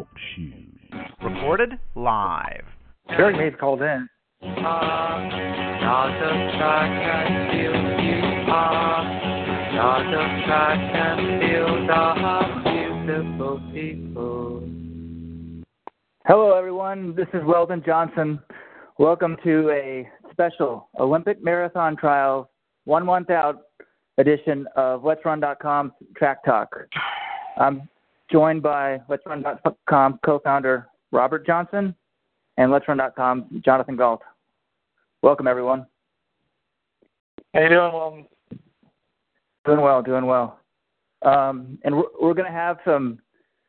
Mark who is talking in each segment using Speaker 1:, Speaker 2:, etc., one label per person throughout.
Speaker 1: Talk Shoes. Recorded live.
Speaker 2: Karen May's called in.
Speaker 3: Not a track and field you are. Not a track and field are beautiful people.
Speaker 2: Hello, everyone. This is Weldon Johnson. Welcome to a special Olympic Marathon Trials one month out edition of Let'sRun.com's Track Talk. I'm joined by Let'sRun.com co-founder Robert Johnson and Let'sRun.com Jonathan Gault. Welcome, everyone.
Speaker 4: How you doing, Weldon?
Speaker 2: Doing well, doing well. Um, and we're, we're going to have some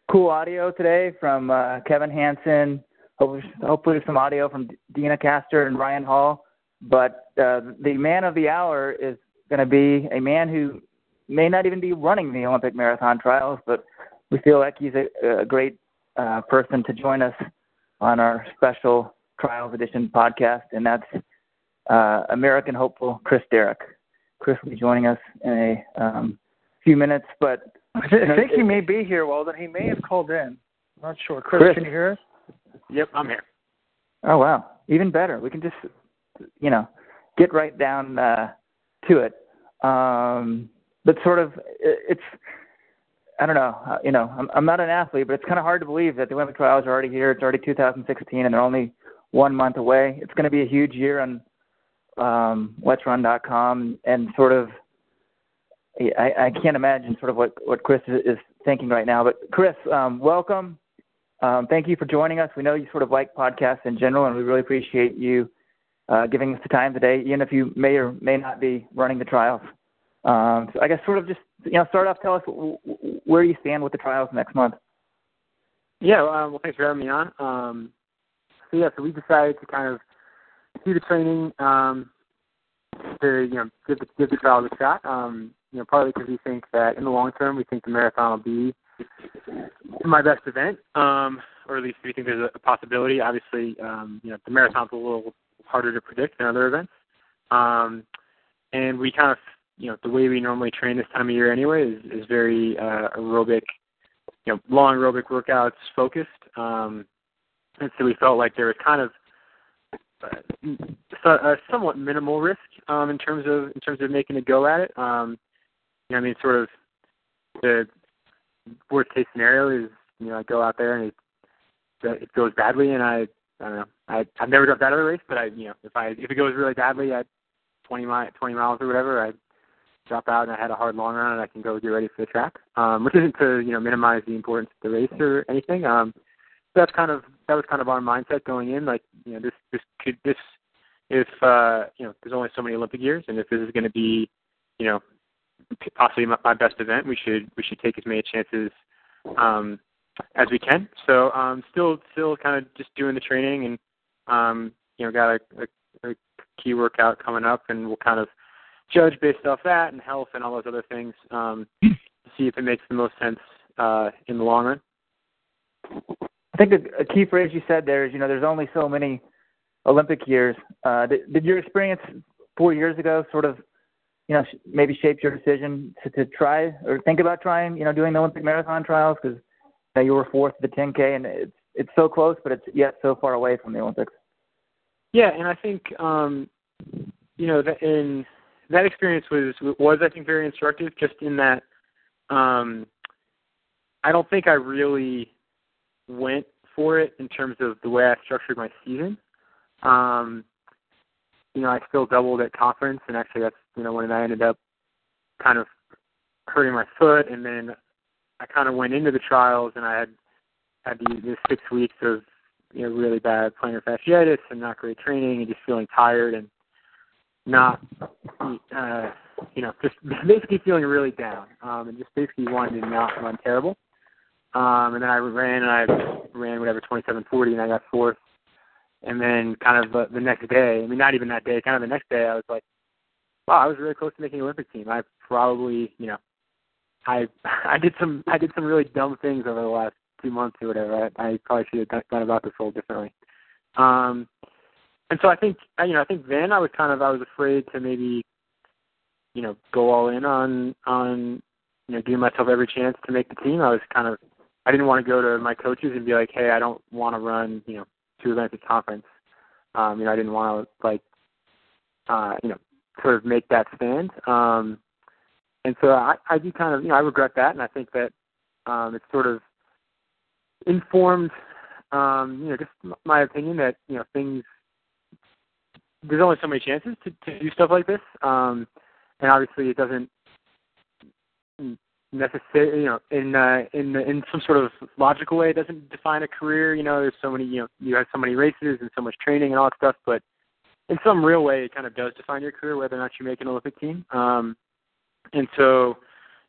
Speaker 2: cool audio today from uh, Kevin Hanson, hopefully, hopefully some audio from Deena Kastor and Ryan Hall. But uh, the man of the hour is going to be a man who may not even be running the Olympic marathon trials, but we feel like he's a, a great uh, person to join us on our special trials edition podcast, and that's uh, American hopeful Chris Derrick. Chris will be joining us in a um, few minutes, but
Speaker 4: I think he may be here, Weldon. He may have called in. I'm not sure. Chris,
Speaker 2: Chris.
Speaker 4: can you hear us?
Speaker 5: Yep, I'm here.
Speaker 2: Oh wow, even better. We can just, you know, get right down uh, to it. Um, but sort of, it, it's, I don't know, uh, you know, I'm, I'm not an athlete, but it's kind of hard to believe that the Olympic trials are already here. It's already 2016, and they're only one month away. It's going to be a huge year on um, Let'sRun.com, and sort of, I, I can't imagine sort of what what Chris is, thinking right now. But Chris, um, welcome. Um, thank you for joining us. We know you sort of like podcasts in general, and we really appreciate you uh, giving us the time today, even if you may or may not be running the trials. Um, so I guess sort of just you know start off. Tell us where do you stand with the trials next month.
Speaker 5: Yeah, um, well, thanks for having me on. Um, so yeah, so we decided to kind of do the training um, to you know give the give the trials a shot. Um, you know, partly because we think that in the long term, we think the marathon will be my best event, um, or at least we think there's a possibility. Obviously, um, you know, the marathon's a little harder to predict than other events, um, and we kind of you know the way we normally train this time of year anyway is, is very uh, aerobic, you know, long aerobic workouts focused. Um, and so we felt like there was kind of uh, a somewhat minimal risk um, in terms of in terms of making a go at it. Um, you know, I mean, sort of the worst case scenario is you know I go out there and it it goes badly and I I don't know I I've never out of a race, but I you know if I if it goes really badly at 20 mi 20 miles or whatever I drop out and I had a hard long run and I can go get ready for the track. Um, which isn't to you know minimize the importance of the race or anything. Um, that's kind of that was kind of our mindset going in. Like you know this this could this if uh, you know there's only so many Olympic years and if this is going to be you know possibly my, my best event, we should we should take as many chances um, as we can. So um, still still kind of just doing the training and um, you know got a, a, a key workout coming up and we'll kind of judge based off that and health and all those other things um, to see if it makes the most sense uh, in the long run.
Speaker 2: I think a, key phrase you said there is you know there's only so many Olympic years. Uh, did, did your experience four years ago sort of you know, maybe shaped your decision to, to try or think about trying, you know, doing the Olympic marathon trials? Because you, know, you were fourth at the 10K, and it's it's so close, but it's yet so far away from the Olympics.
Speaker 5: Yeah, and I think um, you know that in that experience was was I think very instructive, just in that um, I don't think I really went for it in terms of the way I structured my season. Um, you know, I still doubled at conference, and actually that's you know when I ended up kind of hurting my foot, and then I kind of went into the trials, and I had had these, six weeks of you know really bad plantar fasciitis and not great training, and just feeling tired and not uh, you know just basically feeling really down, um, and just basically wanting to not run terrible. Um, and then I ran, and I ran whatever 27:40, and I got fourth. And then kind of uh, the next day, I mean, not even that day, kind of the next day, I was like, wow, I was really close to making the Olympic team. I probably, you know, I I did some I did some really dumb things over the last two months or whatever. I, I probably should have done, gone about this little differently. Um, and so I think you know I think then I was kind of I was afraid to maybe, you know, go all in on on you know giving myself every chance to make the team. I was kind of I didn't want to go to my coaches and be like, hey, I don't want to run, you know, two events at conference. Um, you know, I didn't want to like, uh, you know, sort of make that stand. Um, and so I, I do kind of, you know, I regret that, and I think that um, it's sort of informed, um, you know, just my opinion that you know things. There's only so many chances to, to do stuff like this, um, and obviously it doesn't necessarily, you know, in uh, in in some sort of logical way, it doesn't define a career. You know, there's so many, you know, you have so many races and so much training and all that stuff, but in some real way, it kind of does define your career, whether or not you make an Olympic team. Um, and so,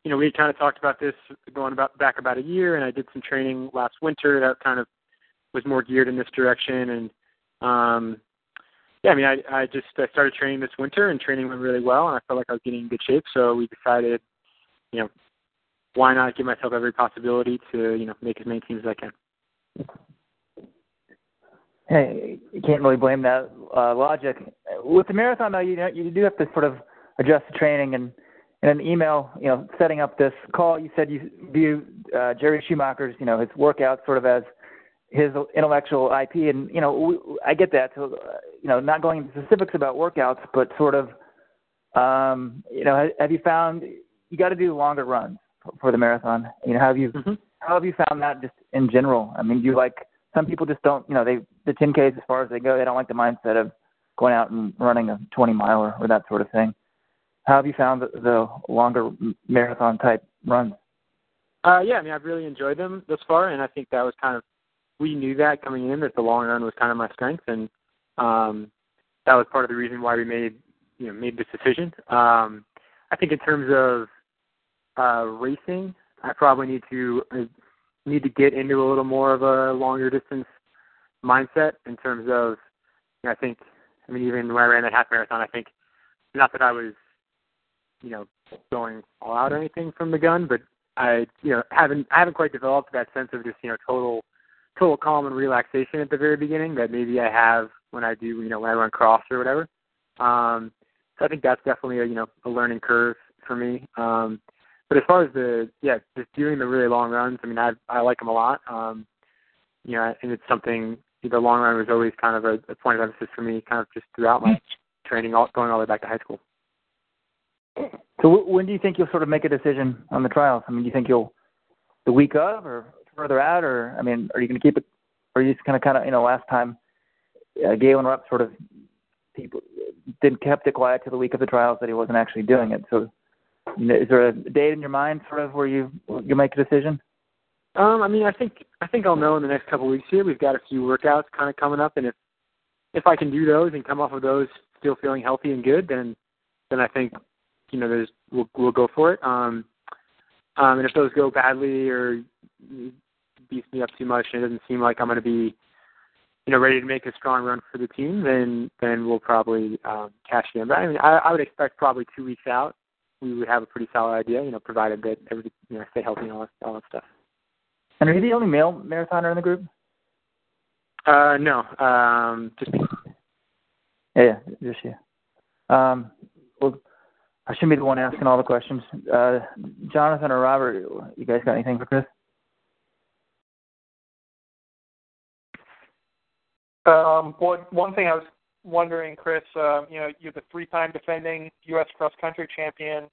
Speaker 5: you know, we kind of talked about this going about back about a year, and I did some training last winter that kind of was more geared in this direction. And um, yeah, I mean, I, I just I started training this winter, and training went really well, and I felt like I was getting in good shape. So we decided, you know, why not give myself every possibility to you know make as many teams as I can.
Speaker 2: Hey, you can't really blame that uh, logic. With the marathon, though, you know, you do have to sort of adjust the training and in an email, you know, setting up this call, you said you view uh, Jerry Schumacher's, you know, his workout sort of as his intellectual IP, and you know, we, I get that. So, uh, you know, not going into specifics about workouts, but sort of, um, you know, have you found you got to do longer runs for the marathon? You know, how have you mm-hmm. how have you found that just in general? I mean, do you like some people just don't, you know, they the 10ks as far as they go, they don't like the mindset of going out and running a 20 miler or that sort of thing. How have you found the, the longer marathon type runs?
Speaker 5: Uh, yeah, I mean, I've really enjoyed them thus far, and I think that was kind of we knew that coming in that the long run was kind of my strength, and um, that was part of the reason why we made you know made this decision. Um, I think in terms of uh, racing, I probably need to uh, need to get into a little more of a longer distance mindset in terms of. You know, I think, I mean, even when I ran that half marathon, I think not that I was you know, going all out or anything from the gun, but I, you know, haven't I haven't quite developed that sense of just you know total total calm and relaxation at the very beginning that maybe I have when I do you know when I run cross or whatever. Um, so I think that's definitely a you know a learning curve for me. Um, but as far as the yeah just doing the really long runs, I mean I I like them a lot. Um, you know, and it's something the long run was always kind of a, a point of emphasis for me, kind of just throughout my training, all, going all the way back to high school.
Speaker 2: So when do you think you'll sort of make a decision on the trials? I mean, do you think you'll the week of or further out, or I mean, are you going to keep it? Or are you just kind of kind of you know last time uh, Galen Rupp sort of people did kept it quiet to the week of the trials that he wasn't actually doing it. So you know, is there a date in your mind sort of where you you make a decision?
Speaker 5: Um, I mean, I think I think I'll know in the next couple of weeks here. We've got a few workouts kind of coming up, and if if I can do those and come off of those still feeling healthy and good, then then I think you know, there's we'll we'll go for it. Um, um, and if those go badly or beats me up too much and it doesn't seem like I'm going to be, you know, ready to make a strong run for the team, then then we'll probably um, cash in. But I mean, I, I would expect probably two weeks out we would have a pretty solid idea, you know, provided that everybody you know stay healthy and all that, all that stuff.
Speaker 2: And are you the only male marathoner in the group?
Speaker 5: Uh, no, um, just me.
Speaker 2: Yeah, just you. Um, well, I shouldn't be the one asking all the questions. Uh, Jonathan or Robert, you guys got anything for Chris?
Speaker 4: Um, one one thing I was wondering, Chris, uh, you know, you're the three-time defending U.S. cross country champion.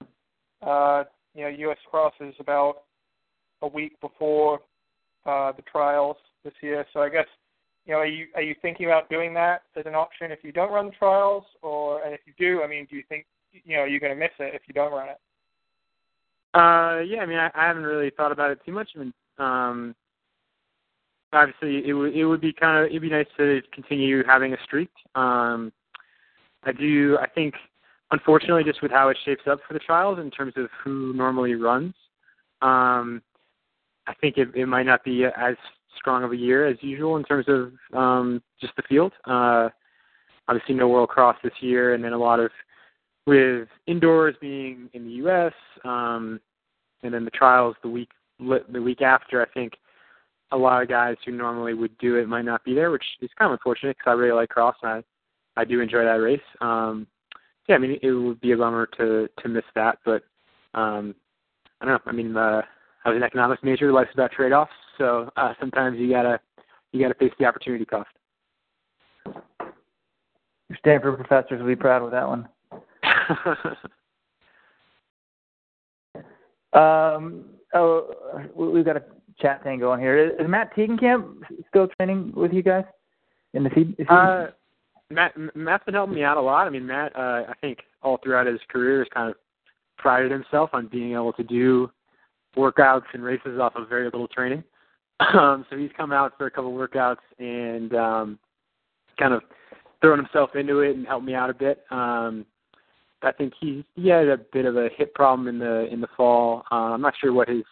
Speaker 4: Uh, you know, U.S. cross is about a week before uh, the trials this year. So I guess, you know, are you are you thinking about doing that as an option if you don't run the trials, or and if you do, I mean, do you think you know you're going to miss it if you don't run it.
Speaker 5: Uh, yeah, I mean, I, I haven't really thought about it too much. I mean, um, obviously, it would it would be kind of it'd be nice to continue having a streak. Um, I do. I think, unfortunately, just with how it shapes up for the trials in terms of who normally runs, um, I think it, it might not be as strong of a year as usual in terms of um, just the field. Uh, obviously, no World Cross this year, and then a lot of with indoors being in the U.S. Um, and then the trials the week the week after. I think a lot of guys who normally would do it might not be there, which is kind of unfortunate because I really like cross and I I do enjoy that race. Um, yeah, I mean it would be a bummer to to miss that, but um, I don't know. I mean, uh, I was an economics major. Life's about trade-offs, So uh, sometimes you gotta you gotta face the opportunity cost.
Speaker 2: Your Stanford professors will be proud with that one. Um, oh, we've got a chat thing going here. Is Matt Tegenkamp still training with you guys in the feed?
Speaker 5: Uh, Matt Matt's been helping me out a lot. I mean, Matt, uh, I think all throughout his career has kind of prided himself on being able to do workouts and races off of very little training. Um, so he's come out for a couple workouts and um, kind of thrown himself into it and helped me out a bit. Um, I think he he had a bit of a hip problem in the in the fall. Uh, I'm not sure what his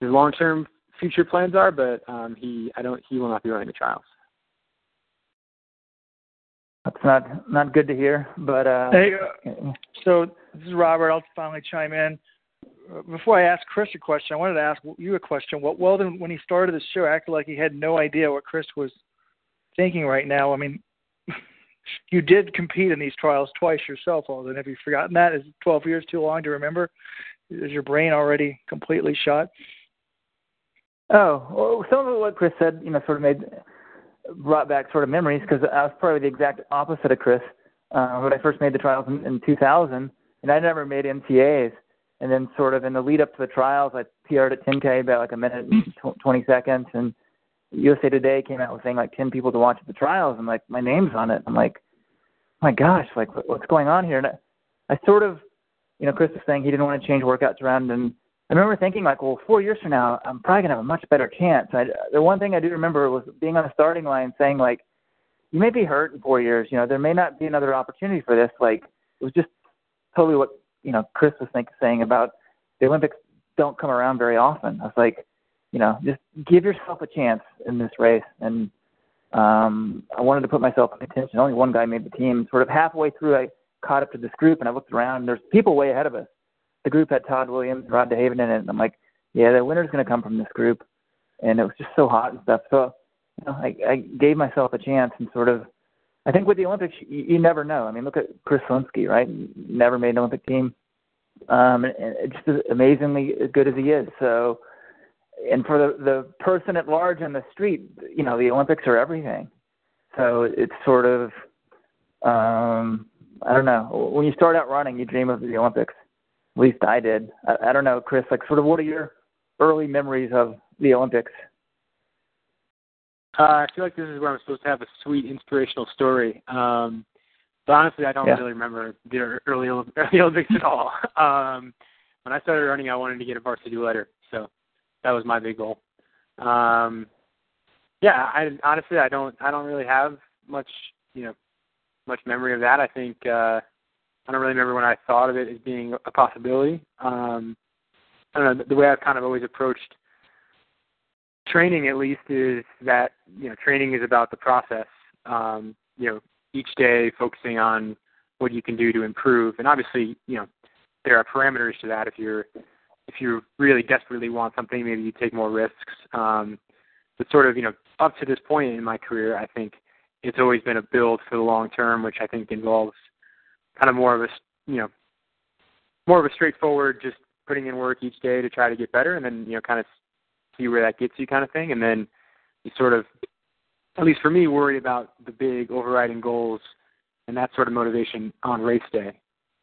Speaker 5: his long term future plans are, but um, he I don't he will not be running the trials.
Speaker 2: That's not not good to hear, but uh,
Speaker 6: hey, uh, so this is Robert. I'll finally chime in. Before I ask Chris a question, I wanted to ask you a question. What Weldon, when he started the show, acted like he had no idea what Chris was thinking right now. I mean, you did compete in these trials twice yourself, Weldon. Have you forgotten that? Is 12 years too long to remember? Is your brain already completely shot?
Speaker 2: Oh, well, some of what Chris said, you know, sort of made brought back sort of memories because I was probably the exact opposite of Chris. Uh, when I first made the trials in, in 2000, and I never made NCAAs. And then, sort of in the lead up to the trials, I PR'd at 10K about like a minute and 20 seconds, and USA Today came out with saying like 10 people to watch at the trials, and like my name's on it. I'm like, oh my gosh, like what's going on here? And I, I sort of, you know, Chris was saying he didn't want to change workouts around, and I remember thinking like, well, four years from now, I'm probably gonna have a much better chance. I, the one thing I do remember was being on the starting line, saying like, you may be hurt in four years. You know, there may not be another opportunity for this. Like, it was just totally what you know Chris was think, saying about the Olympics don't come around very often. I was like, you know, just give yourself a chance in this race. And um, I wanted to put myself in contention. Only one guy made the team. Sort of halfway through, I caught up to this group and I looked around. And there's people way ahead of us. The group had Todd Williams, Rod DeHaven in it, and I'm like, yeah, the winner's going to come from this group. And it was just so hot and stuff. So, you know, I, I gave myself a chance and sort of. I think with the Olympics, you, you never know. I mean, look at Chris Solinsky, right? Never made an Olympic team. Um, and, and just amazingly good as he is. So, and for the the person at large on the street, you know, the Olympics are everything. So it's sort of, um, I don't know. When you start out running, you dream of the Olympics. At least I did. I, I don't know, Chris. Like, sort of, what are your early memories of the Olympics?
Speaker 5: Uh, I feel like this is where I'm supposed to have a sweet inspirational story. Um, but honestly, I don't
Speaker 2: yeah.
Speaker 5: really remember the early early Olympics at all. Um, when I started running, I wanted to get a varsity letter, so that was my big goal. Um, yeah, I honestly I don't I don't really have much you know much memory of that. I think uh, I don't really remember when I thought of it as being a possibility. Um, I don't know the way I've kind of always approached training at least is that you know training is about the process. Um, you know each day focusing on what you can do to improve, and obviously you know there are parameters to that. If you're if you really desperately want something, maybe you take more risks. Um, but sort of, you know, up to this point in my career, I think it's always been a build for the long term, which I think involves kind of more of a, you know, more of a straightforward, just putting in work each day to try to get better, and then you know, kind of see where that gets you, kind of thing, and then you sort of, at least for me, worry about the big overriding goals and that sort of motivation on race day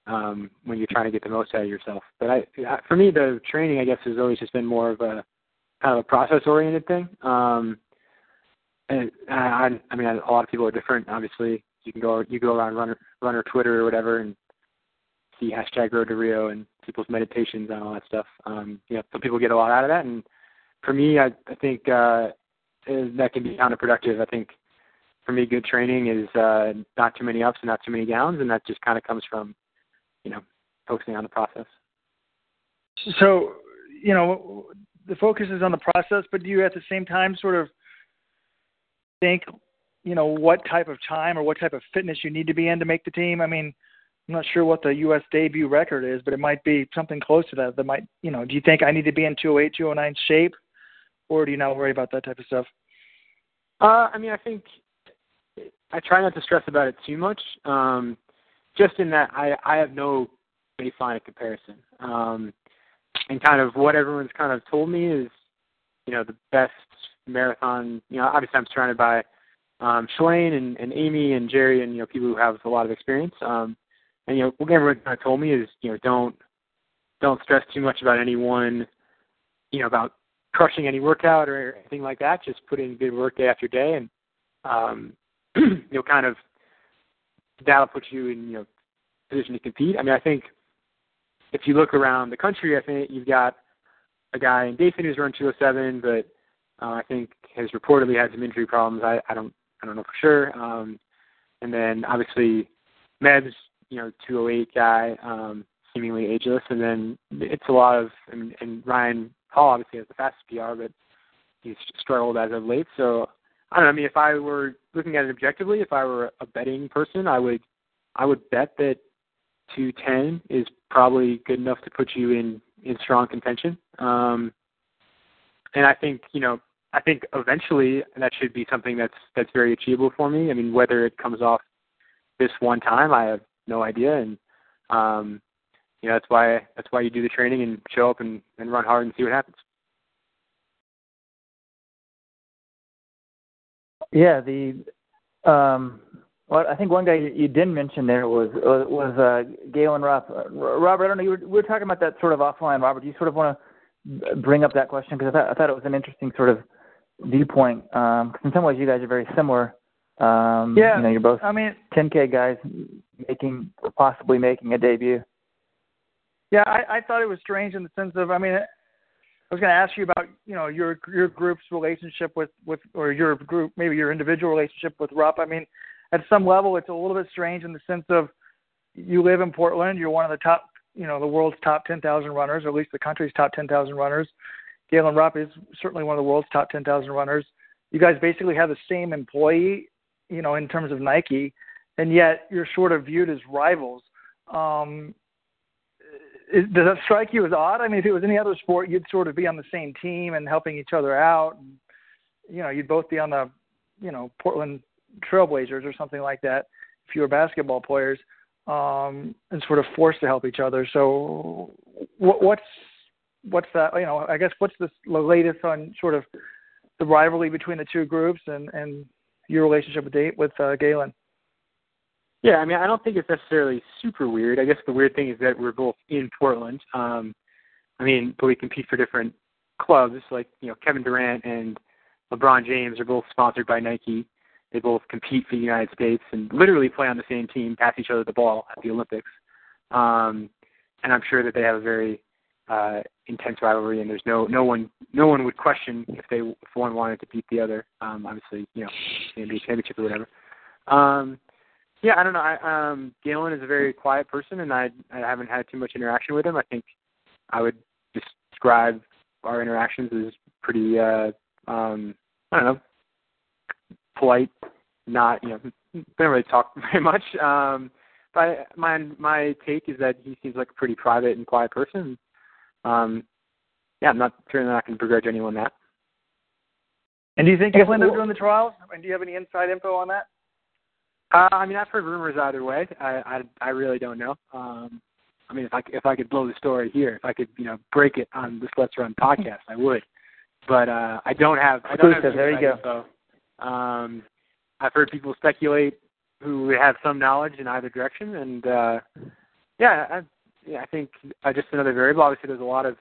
Speaker 5: um, when you're trying to get the most out of yourself. But I, for me, the training, I guess, has always just been more of a kind of a process-oriented thing. Um, and I, I mean, a lot of people are different. Obviously, you can go you go around runner runner Twitter or whatever and see hashtag Road to Rio and people's meditations and all that stuff. Um, you know, some people get a lot out of that, and for me, I, I think uh, that can be counterproductive. I think for me, good training is uh, not too many ups and not too many downs, and that just kind of comes from you know, focusing on the process.
Speaker 6: So, you know, the focus is on the process, but do you at the same time sort of think, you know, what type of time or what type of fitness you need to be in to make the team? I mean, I'm not sure what the U.S. debut record is, but it might be something close to that. That might, you know, do you think I need to be in 208, 209 shape, or do you not worry about that type of stuff?
Speaker 5: Uh, I mean, I think I try not to stress about it too much. Um, just in that I I have no baseline of comparison. Um, and kind of what everyone's kind of told me is you know the best marathon. You know, obviously I'm surrounded by um, Shalane and, and Amy and Jerry and you know people who have a lot of experience. Um, and you know what everyone kind of told me is you know don't don't stress too much about anyone, you know about crushing any workout or anything like that. Just put in good work day after day, and um, you know kind of that'll put you in you know position to compete. I mean I think if you look around the country, I think you've got a guy in Dathan who's run 207, but uh, I think has reportedly had some injury problems. I, I don't I don't know for sure. Um, and then obviously Meb's you know 208 guy, um, seemingly ageless, and then it's a lot of and, and Ryan Hall obviously has the fastest PR, but he's struggled as of late. So I don't know. I mean, if I were looking at it objectively, if I were a betting person, I would I would bet that 210 is probably good enough to put you in in strong contention. Um, and I think you know I think eventually that should be something that's that's very achievable for me. I mean, whether it comes off this one time, I have no idea, and um, you know that's why that's why you do the training and show up and, and run hard and see what happens.
Speaker 2: Yeah, the um, well, I think one guy you didn't mention there was was uh, Galen Rupp. Uh, Robert, I don't know. You were, we were talking about that sort of offline. Robert, do you sort of want to bring up that question because I thought I thought it was an interesting sort of viewpoint. Um, cause in some ways, you guys are very similar. Um,
Speaker 6: yeah,
Speaker 2: you know, you're both
Speaker 6: I mean,
Speaker 2: 10K guys making possibly making a debut.
Speaker 6: Yeah, I, I thought it was strange in the sense of, I mean, I was going to ask you about, you know, your your group's relationship with with or your group, maybe your individual relationship with Rupp. I mean, at some level, it's a little bit strange in the sense of you live in Portland, you're one of the top, you know, the world's top 10,000 runners, or at least the country's top 10,000 runners. Galen Rupp is certainly one of the world's top 10,000 runners. You guys basically have the same employee, you know, in terms of Nike, and yet you're sort of viewed as rivals. Um, is, does that strike you as odd? I mean, if it was any other sport, you'd sort of be on the same team and helping each other out. And, you know, you'd both be on the, you know, Portland Trailblazers or something like that if you were basketball players, um, and sort of forced to help each other. So, what, what's what's that? You know, I guess what's the latest on sort of the rivalry between the two groups and and your relationship with date with uh, Galen?
Speaker 5: Yeah, I mean, I don't think it's necessarily super weird. I guess the weird thing is that we're both in Portland. Um, I mean, but we compete for different clubs. Like you know, Kevin Durant and LeBron James are both sponsored by Nike. They both compete for the United States and literally play on the same team, pass each other the ball at the Olympics. Um, and I'm sure that they have a very uh, intense rivalry, and there's no no one no one would question if they if one wanted to beat the other. Um, obviously, you know, NBA championship or whatever. Um, yeah, I don't know. I, um, Galen is a very quiet person, and I I haven't had too much interaction with him. I think I would describe our interactions as pretty uh, um, I don't know polite, not you know don't really talk very much. Um, but my my take is that he seems like a pretty private and quiet person. Um, yeah, I'm not certainly not going to begrudge anyone that.
Speaker 6: And do you think he'll end up doing the trials? And do you have any inside info on that?
Speaker 5: Uh, I mean, I've heard rumors either way. I I, I really don't know. Um, I mean, if I if I could blow the story here, if I could you know break it on this Let's Run podcast, I would. But uh, I don't have. I don't have
Speaker 2: there you go.
Speaker 5: Info. Um, I've heard people speculate who have some knowledge in either direction, and uh, yeah, I, yeah, I think uh, just another variable. Obviously, there's a lot of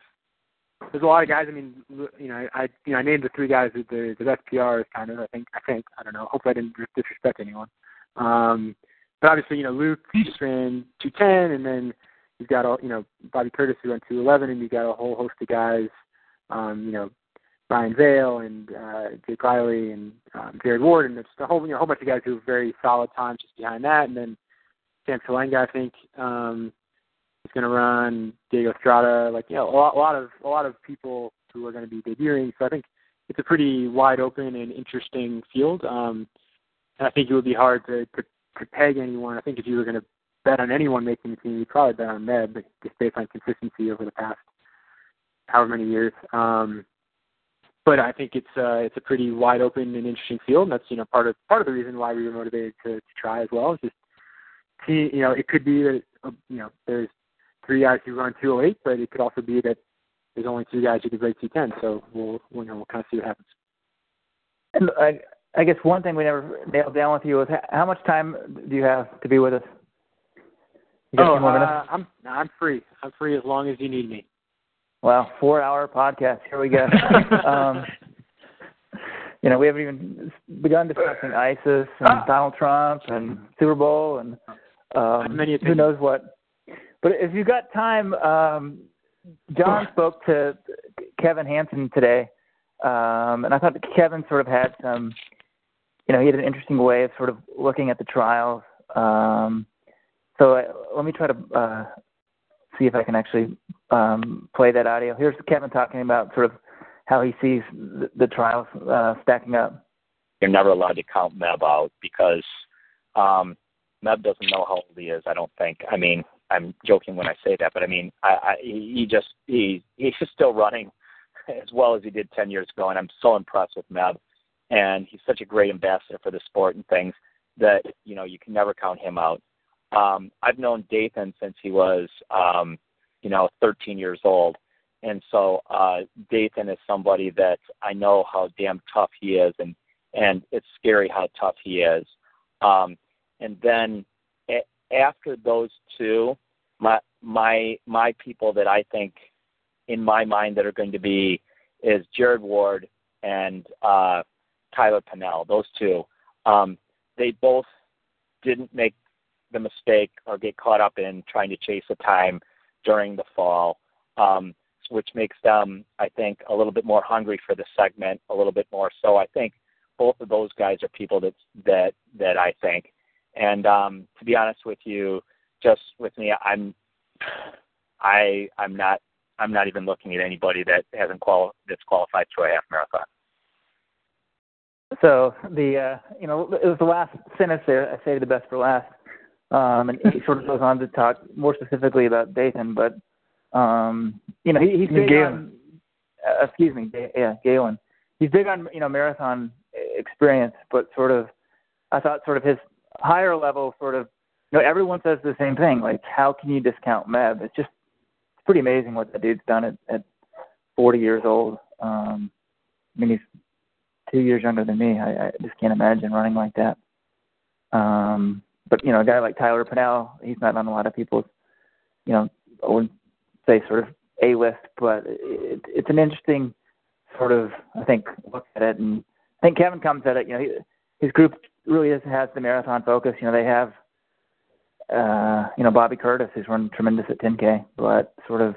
Speaker 5: there's a lot of guys. I mean, you know, I you know I named the three guys that the the best PR is kind of. I think I think I don't know. Hopefully, I didn't disrespect anyone. Um, but obviously, you know, Luke just ran 210, and then you've got all you know Bobby Curtis who ran 211, and you've got a whole host of guys. Um, you know, Ryan Vail and uh, Jake Riley and um, Jared Ward, and just a whole you know a whole bunch of guys who have very solid times just behind that. And then Sam Chelanga, I think, um, is going to run Diego Estrada. Like you know, a lot, a lot of a lot of people who are going to be debuting. So I think it's a pretty wide open and interesting field. Um, and I think it would be hard to, to to peg anyone. I think if you were going to bet on anyone making the team, you'd probably bet on Meb, just based on consistency over the past however many years. Um, but I think it's uh, it's a pretty wide open and interesting field, and that's you know part of part of the reason why we were motivated to, to try as well. Is just see, you know, it could be that you know there's three guys who run 208, but it could also be that there's only two guys who can break 210. So we'll, we'll you know we'll kind of see what happens.
Speaker 2: And I, I guess one thing we never nailed down with you was how much time do you have to be with us? You got a
Speaker 5: Oh,
Speaker 2: few more minutes?
Speaker 5: uh, I'm I'm free. I'm free as long as you need me.
Speaker 2: Well, four hour podcast. Here we go. um, you know, we haven't even begun discussing ISIS and Donald Trump and Super Bowl and um,
Speaker 5: Many
Speaker 2: who knows what. But if you've got time, um, John spoke to Kevin Hanson today, um, and I thought that Kevin sort of had some, you know, he had an interesting way of sort of looking at the trials. Um, so uh, let me try to uh, see if I can actually um, play that audio. Here's Kevin talking about sort of how he sees the, the trials uh, stacking up.
Speaker 7: you're never allowed to count Meb out because um Meb doesn't know how old he is, I don't think. I mean, I'm joking when I say that, but I mean, I, I he just he he's just still running as well as he did 10 years ago and I'm so impressed with Meb and he's such a great ambassador for the sport and things that you know, you can never count him out. Um I've known Dathan since he was um you know, 13 years old. And so uh Dathan is somebody that I know how damn tough he is and and it's scary how tough he is. Um, and then after those two, my my my people that I think in my mind that are going to be is Jared Ward and uh, Tyler Pennel. Those two, um, they both didn't make the mistake or get caught up in trying to chase a time during the fall. Um, which makes them, I think, a little bit more hungry for the segment, a little bit more. So I think both of those guys are people that that that I think. And um, to be honest with you, just with me, I'm I I'm not I'm not even looking at anybody that hasn't quali- that's qualified for a half marathon.
Speaker 2: So the uh, you know it was the last sentence there. I saved the best for last, um, and he sort of goes on to talk more specifically about Dathan, but um, you know he, he's big
Speaker 6: Galen.
Speaker 2: on. Uh, excuse me, Ga- yeah, Galen. He's big on you know marathon experience, but sort of I thought sort of his higher level sort of you know everyone says the same thing. Like how can you discount Meb? It's just it's pretty amazing what that dude's done at, at 40 years old. Um, I mean he's two years younger than me. I, I just can't imagine running like that. Um, but you know, a guy like Tyler Pennel, he's not on a lot of people's, you know, I wouldn't say sort of a list, but it, it's an interesting sort of, I think, look at it. And I think Kevin comes at it. You know, he, his group really is, has the marathon focus. You know, they have, uh, you know, Bobby Curtis, who's run tremendous at 10K, but sort of,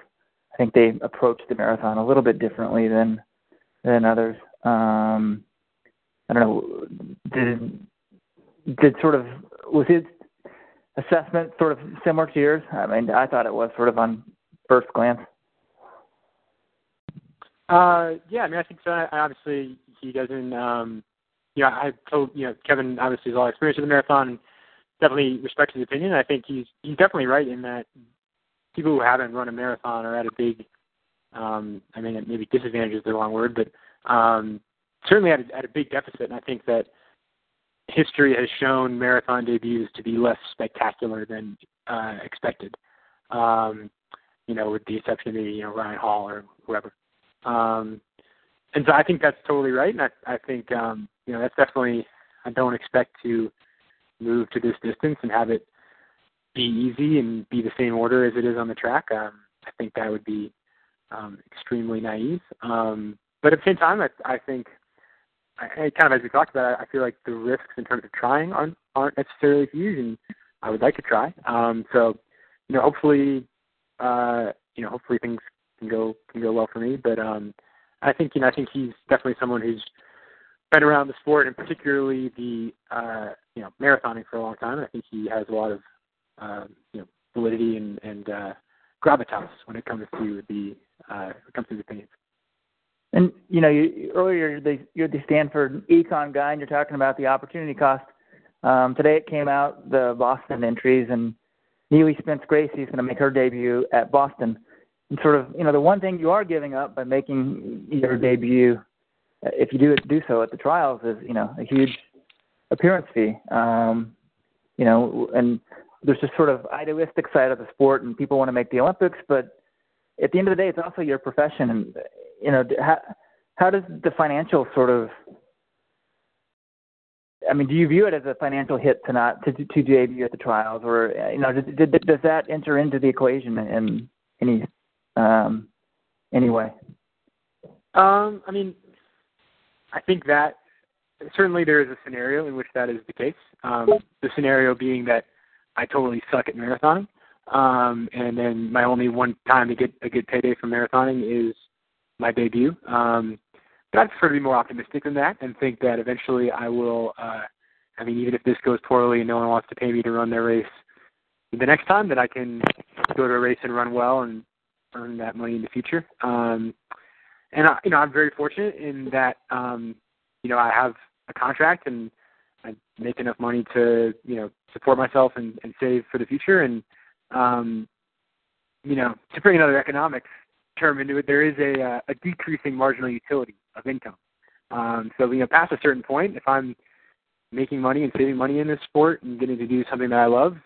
Speaker 2: I think they approach the marathon a little bit differently than than others. Um, I don't know. Did did sort of was his assessment sort of similar to yours? I mean, I thought it was sort of on first glance.
Speaker 5: Uh, yeah, I mean, I think so. I, obviously he doesn't. Um, you know, I told you know Kevin obviously has a lot of experience with the marathon. And definitely respect his opinion. I think he's he's definitely right in that people who haven't run a marathon are at a big. Um, I mean, maybe disadvantage is the wrong word, but um, certainly at a, at a big deficit. And I think that history has shown marathon debuts to be less spectacular than uh, expected. Um, you know, with the exception of maybe you know Ryan Hall or whoever. Um, and so I think that's totally right, and I, I think um, you know that's definitely. I don't expect to move to this distance and have it be easy and be the same order as it is on the track. Um, I think that would be um, extremely naive. Um, but at the same time, I, I think, I, I kind of as we talked about, I, I feel like the risks in terms of trying aren't aren't necessarily huge, and I would like to try. Um, so, you know, hopefully, uh, you know, hopefully things can go can go well for me. But um, I think you know, I think he's definitely someone who's been around the sport and particularly the uh, you know marathoning for a long time. I think he has a lot of uh, you know validity and and uh, gravitas when it comes to the uh, when it comes to his opinions.
Speaker 2: And you know, you, earlier the, you're the Stanford econ guy, and you're talking about the opportunity cost. Um, today it came out the Boston entries, and Neely Spence Gracie is going to make her debut at Boston. And sort of, you know, the one thing you are giving up by making your debut, if you do do so at the trials, is you know a huge appearance fee. Um, you know, and there's this sort of idealistic side of the sport, and people want to make the Olympics, but at the end of the day, it's also your profession, and you know, how how does the financial sort of I mean, do you view it as a financial hit to not to to debut at the trials, or you know, did, did, does that enter into the equation in any um, any way?
Speaker 5: Um, I mean, I think that certainly there is a scenario in which that is the case. Um, the scenario being that I totally suck at marathoning, um, and then my only one time to get a good payday from marathoning is my debut. Um, but I'd prefer to be more optimistic than that and think that eventually I will. Uh, I mean, even if this goes poorly and no one wants to pay me to run their race the next time, that I can go to a race and run well and earn that money in the future. Um, and I, you know, I'm very fortunate in that um, you know I have a contract and I make enough money to you know support myself and, and save for the future. And um, you know, to bring another economics term into it, there is a, uh, a decreasing marginal utility of income. Um, so you know, past a certain point, if I'm making money and saving money in this sport and getting to do something that I love,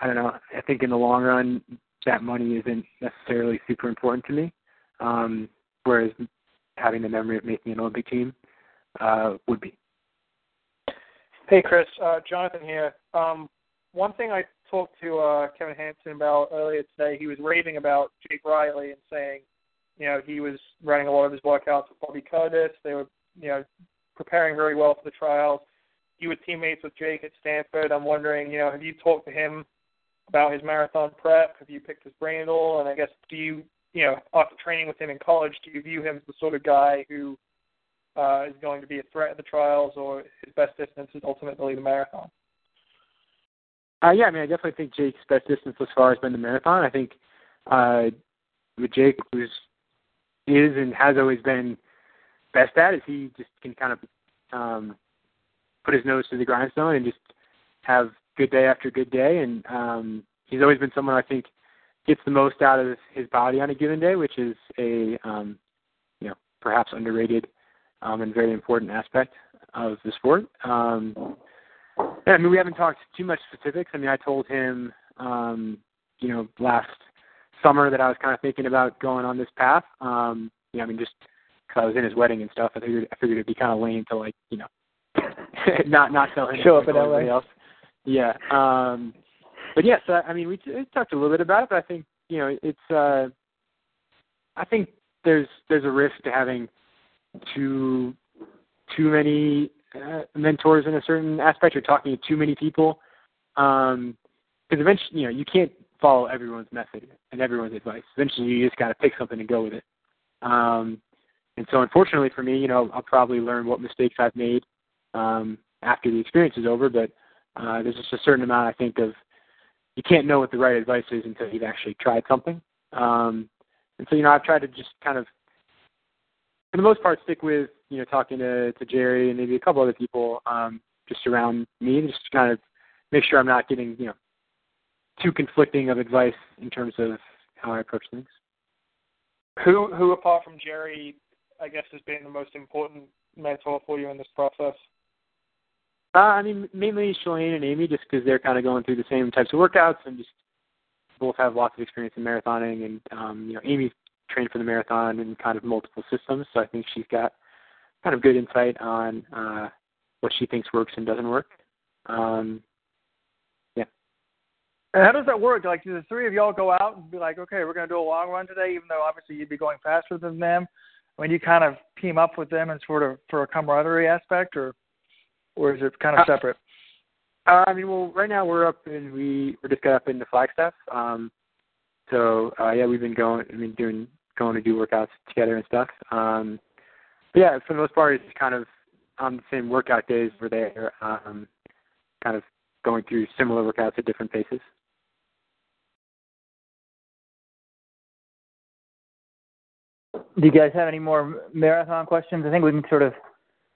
Speaker 5: I don't know. I think in the long run, that money isn't necessarily super important to me. Um, whereas having the memory of making an Olympic team uh, would be.
Speaker 4: Hey, Chris. Uh, Jonathan here. Um, one thing I talked to uh, Kevin Hanson about earlier today, he was raving about Jake Riley and saying, you know, he was running a lot of his workouts with Bobby Curtis. They were, you know, preparing very well for the trials. You were teammates with Jake at Stanford. I'm wondering, you know, have you talked to him about his marathon prep? Have you picked his brain at all? And I guess, do you, you know, after training with him in college, do you view him as the sort of guy who uh, is going to be a threat at the trials, or his best distance is ultimately the marathon?
Speaker 5: Uh, yeah, I mean, I definitely think Jake's best distance thus far has been the marathon. I think uh, with Jake, who's is and has always been best at, is he just can kind of um, put his nose to the grindstone and just have good day after good day. And um, he's always been someone I think gets the most out of his body on a given day, which is a um, you know perhaps underrated um, and very important aspect of the sport. Um, yeah, I mean, we haven't talked too much specifics. I mean, I told him, um, you know, last summer that I was kind of thinking about going on this path. Um, you know, I mean, just because I was in his wedding and stuff, I figured I figured it'd be kind of lame to like, you know, not not tell him
Speaker 2: show up in LA.
Speaker 5: Else. Yeah. Um, but yes, yeah, so, I mean, we, we talked a little bit about it, but I think you know, it's. uh I think there's there's a risk to having too too many uh, mentors in a certain aspect. You're talking to too many people, because um, eventually, you know, you can't follow everyone's method and everyone's advice. Eventually, you just got to pick something and go with it. Um, and so, unfortunately for me, you know, I'll probably learn what mistakes I've made um, after the experience is over. But uh, there's just a certain amount, I think, of you can't know what the right advice is until you've actually tried something. Um, and so, you know, I've tried to just kind of, for the most part, stick with you know, talking to, to Jerry and maybe a couple other people um, just around me, and just kind of make sure I'm not getting, you know, too conflicting of advice in terms of how I approach things.
Speaker 4: Who, who apart from Jerry, I guess, has been the most important mentor for you in this process?
Speaker 5: Uh, I mean, mainly Shalane and Amy, just because they're kind of going through the same types of workouts and just both have lots of experience in marathoning. And um, you know, Amy trained for the marathon in kind of multiple systems, so I think she's got kind of good insight on uh, what she thinks works and doesn't work. Um, yeah.
Speaker 6: And how does that work? Like, do the three of y'all go out and be like, okay, we're going to do a long run today, even though obviously you'd be going faster than them? I mean, you kind of team up with them and sort of for a camaraderie aspect, or or is it kind of uh, separate?
Speaker 5: Uh, I mean, well, right now we're up and we we just got up into Flagstaff. Um, so uh, yeah, we've been going. I mean, doing going to do workouts together and stuff. Um, but yeah, for the most part, it's kind of on the same workout days where they're um, kind of going through similar workouts at different paces.
Speaker 2: Do you guys have any more marathon questions? I think we can sort of.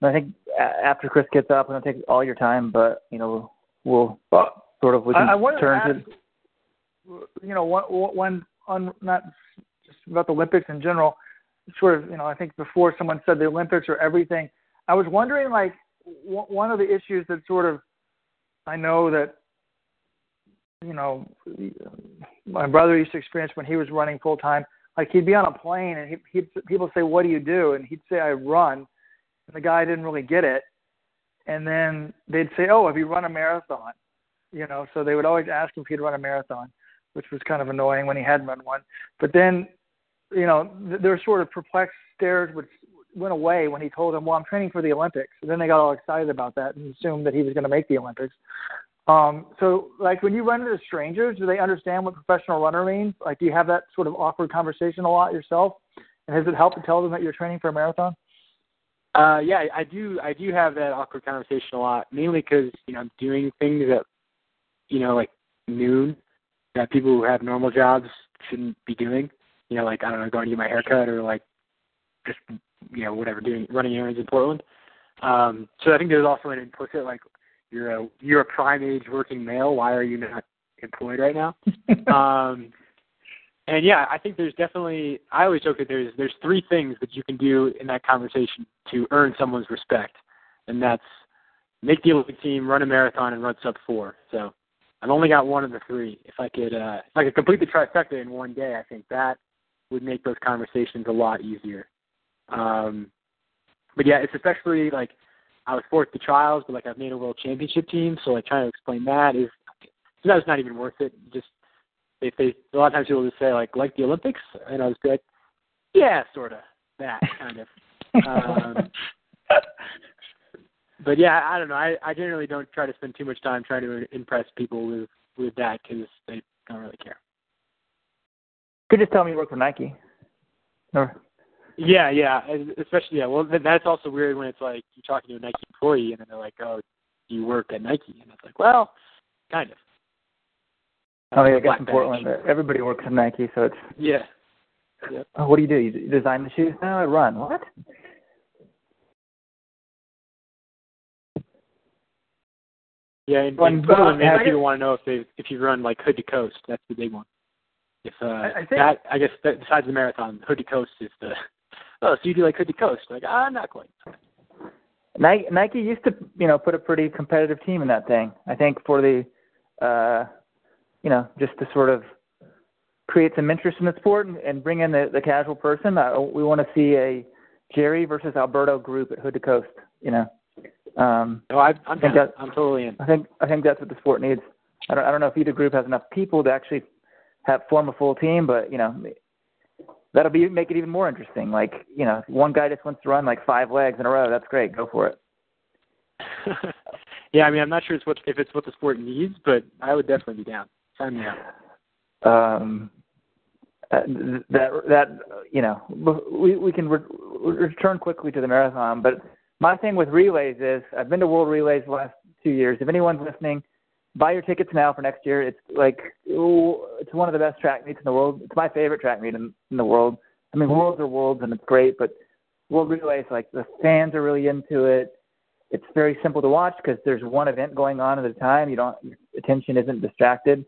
Speaker 2: I think after Chris gets up, we don't take all your time, but you know we'll,
Speaker 6: well
Speaker 2: sort of we can
Speaker 6: I, I
Speaker 2: turn
Speaker 6: to. Ask, you know, one, one on not just about the Olympics in general sort of, you know, I think before someone said the Olympics are everything. I was wondering, like, w- one of the issues that sort of, I know that, you know, my brother used to experience when he was running full time. like he'd be on a plane and he he'd people say, "What do you do?" and he'd say, "I run," and the guy didn't really get it, and then they'd say, "Oh, have you run a marathon?" You know, so they would always ask him if he'd run a marathon, which was kind of annoying when he hadn't run one. But then, you know, th- their sort of perplexed stares would went away when he told them, "Well, I'm training for the Olympics." And then they got all excited about that and assumed that he was going to make the Olympics. Um, so, like when you run into strangers, do they understand what professional runner means? Like, do you have that sort of awkward conversation a lot yourself? And has it helped to tell them that you're training for a marathon?
Speaker 5: Uh, yeah, I do. I do have that awkward conversation a lot, mainly because you know I'm doing things that, you know, like noon, that people who have normal jobs shouldn't be doing. You know, like I don't know, going to get my haircut or like just you know whatever, doing running errands in Portland. Um, so I think there's also an implicit like you're a you're a prime age working male. Why are you not employed right now? um, and yeah, I think there's definitely. I always joke that there's there's three things that you can do in that conversation to earn someone's respect, and that's make the Olympic team, run a marathon, and run sub four. So I've only got one of the three. If I could uh, if I could complete the trifecta in one day, I think that would make those conversations a lot easier. Um, but yeah, it's especially like I was fourth to trials, but like I've made a world championship team, so like trying to explain that is sometimes not even worth it. Just they a lot of times people just say like like the Olympics, and I was like, yeah, sort of that kind of. um, but yeah, I don't know. I I generally don't try to spend too much time trying to impress people with with that because they don't really care.
Speaker 2: You could just tell me you work for Nike. Or
Speaker 5: Yeah, yeah, especially yeah. Well, that's also weird when it's like you're talking to a Nike employee and then they're like, "Oh, you work at Nike?" And it's like, "Well, kind of."
Speaker 2: Oh yeah, I guess in. Portland everybody works at Nike, so it's
Speaker 5: Yeah. Yep.
Speaker 2: oh, what do you do? You design the shoes? No, I run. What?
Speaker 5: Yeah, and,
Speaker 2: Well,
Speaker 5: and Portland, maybe people want to know if they if you run like hood to coast. That's the big one. If uh,
Speaker 6: I- I think-
Speaker 5: that, I guess that, besides the marathon, hood to coast is the. Oh, so you do like hood to coast? Like, ah, not quite.
Speaker 2: Nike, Nike used to, you know, put a pretty competitive team in that thing. I think for the, uh, you know, just to sort of create some interest in the sport and, and bring in the, the casual person. Uh, we want to see a Jerry versus Alberto group at Hood to Coast. You know, um,
Speaker 5: No, I, I'm
Speaker 2: think that-
Speaker 5: I'm totally in.
Speaker 2: I think I think that's what the sport needs. I don't I don't know if either group has enough people to actually have form a full team, but you know, that'll be make it even more interesting. Like you know, one guy just wants to run like five legs in a row. That's great. Go for it.
Speaker 5: yeah, I mean, I'm not sure it's what if it's what the sport needs, but I would definitely be down. Up.
Speaker 2: um, uh, that that you know we we can re- return quickly to the marathon. But my thing with relays is I've been to World Relays the last two years. If anyone's listening, buy your tickets now for next year. It's like ooh, it's one of the best track meets in the world. It's my favorite track meet in, in the world. I mean, worlds are worlds, and it's great. But World Relays, like the fans are really into it. It's very simple to watch because there's one event going on at a time. You don't attention isn't distracted.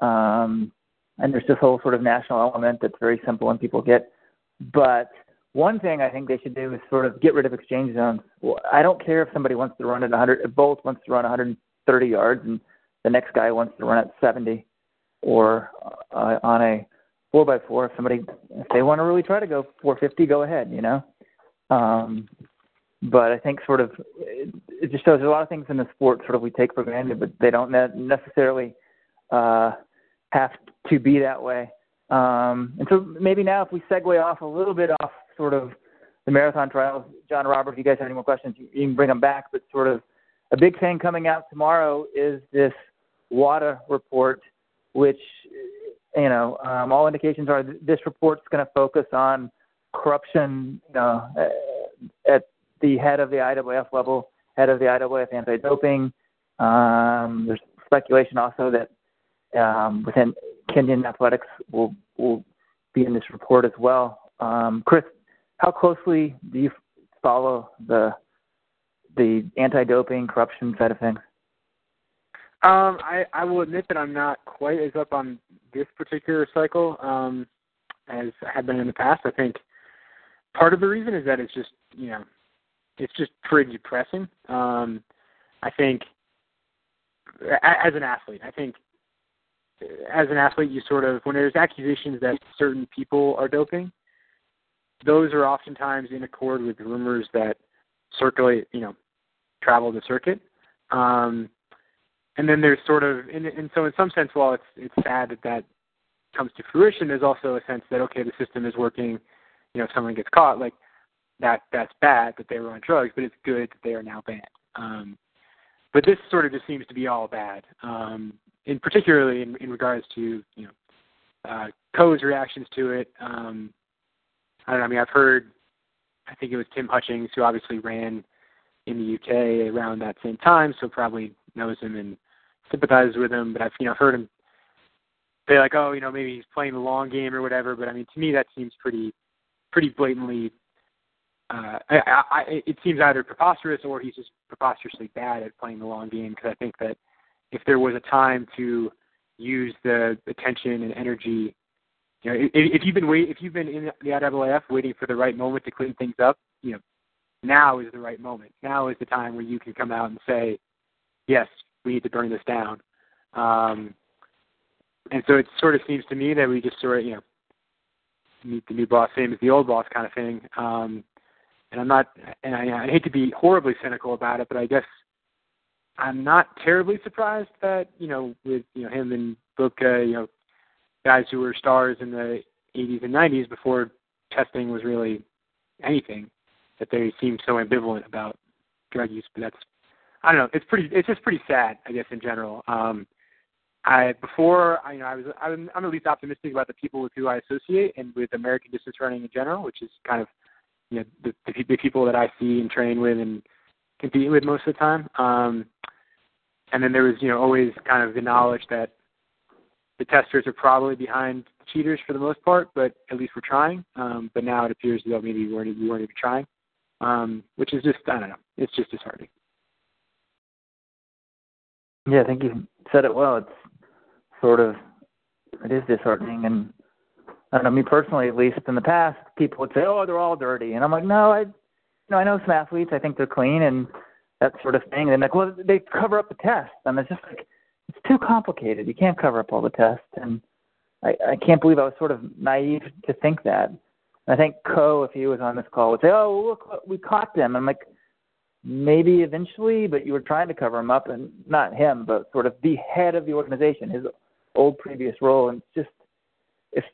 Speaker 2: Um, and there's this whole sort of national element that's very simple and people get. But one thing I think they should do is sort of get rid of exchange zones. I don't care if somebody wants to run at 100, if Bolt wants to run 130 yards and the next guy wants to run at 70, or uh, on a four by four, if somebody if they want to really try to go 450, go ahead, you know. Um, but I think sort of it, it just shows a lot of things in the sport sort of we take for granted, but they don't ne- necessarily uh, have to be that way. Um, and so maybe now if we segue off a little bit off sort of the marathon trials, John Robert, if you guys have any more questions, you, you can bring them back. But sort of a big thing coming out tomorrow is this WADA report, which you know um, all indications are th- this report's going to focus on corruption, you know, at the head of the IAAF level, head of the IAAF anti-doping. Um, there's speculation also that um, within Kenyan athletics will will be in this report as well. Um, Chris, how closely do you follow the the anti-doping corruption side of things?
Speaker 5: Um, I, I will admit that I'm not quite as up on this particular cycle um, as I have been in the past. I think part of the reason is that it's just you know it's just pretty depressing. Um, I think as an athlete, I think as an athlete, you sort of when there's accusations that certain people are doping, those are oftentimes in accord with rumors that circulate, you know, travel the circuit. Um, and then there's sort of, and, and so in some sense, while it's it's sad that that comes to fruition, there's also a sense that okay, the system is working. You know, if someone gets caught, like that, that's bad that they were on drugs, but it's good that they are now banned. Um, but this sort of just seems to be all bad, um, in particularly in, in regards to you know uh, Coe's reactions to it. Um, I don't know. I mean, I've heard. I think it was Tim Hutchings who obviously ran in the UK around that same time, so probably knows him and sympathizes with him. But I've you know heard him say like, oh, you know, maybe he's playing the long game or whatever. But I mean, to me, that seems pretty pretty blatantly. Uh, I, I, it seems either preposterous or he's just preposterously bad at playing the long game. Because I think that if there was a time to use the attention and energy you know, if, if you've been wait, if you've been in the IAAF waiting for the right moment to clean things up, you know, now is the right moment. Now is the time where you can come out and say, yes, we need to burn this down. Um, and so it sort of seems to me that we just sort of, you know, meet the new boss, same as the old boss kind of thing. Um, and I'm not, and I, I hate to be horribly cynical about it, but I guess I'm not terribly surprised that, you know, with, you know, him and Bubka, you know, guys who were stars in the 80s and 90s before testing was really anything that they seemed so ambivalent about drug use. But that's I don't know. It's pretty. It's just pretty sad, I guess, in general. Um, I before I, you know, I was I'm, I'm at least optimistic about the people with who I associate and with American distance running in general, which is kind of you know the, the, the people that I see and train with and compete with most of the time. Um, and then there was you know always kind of the knowledge that the testers are probably behind the cheaters for the most part, but at least we're trying. Um, but now it appears that maybe we weren't, we weren't even trying, um, which is just I don't know. It's just disheartening.
Speaker 2: Yeah, I think you said it well. It's sort of it is disheartening, and I don't know. Me personally, at least in the past, people would say, "Oh, they're all dirty," and I'm like, "No, I, you know, I know some athletes. I think they're clean and that sort of thing." And they're like, "Well, they cover up the test," and it's just like it's too complicated. You can't cover up all the tests, and I, I can't believe I was sort of naive to think that. I think Coe, if he was on this call, would say, "Oh, look, we caught them." And I'm like, maybe eventually, but you were trying to cover him up, and not him, but sort of the head of the organization, his old previous role, and just if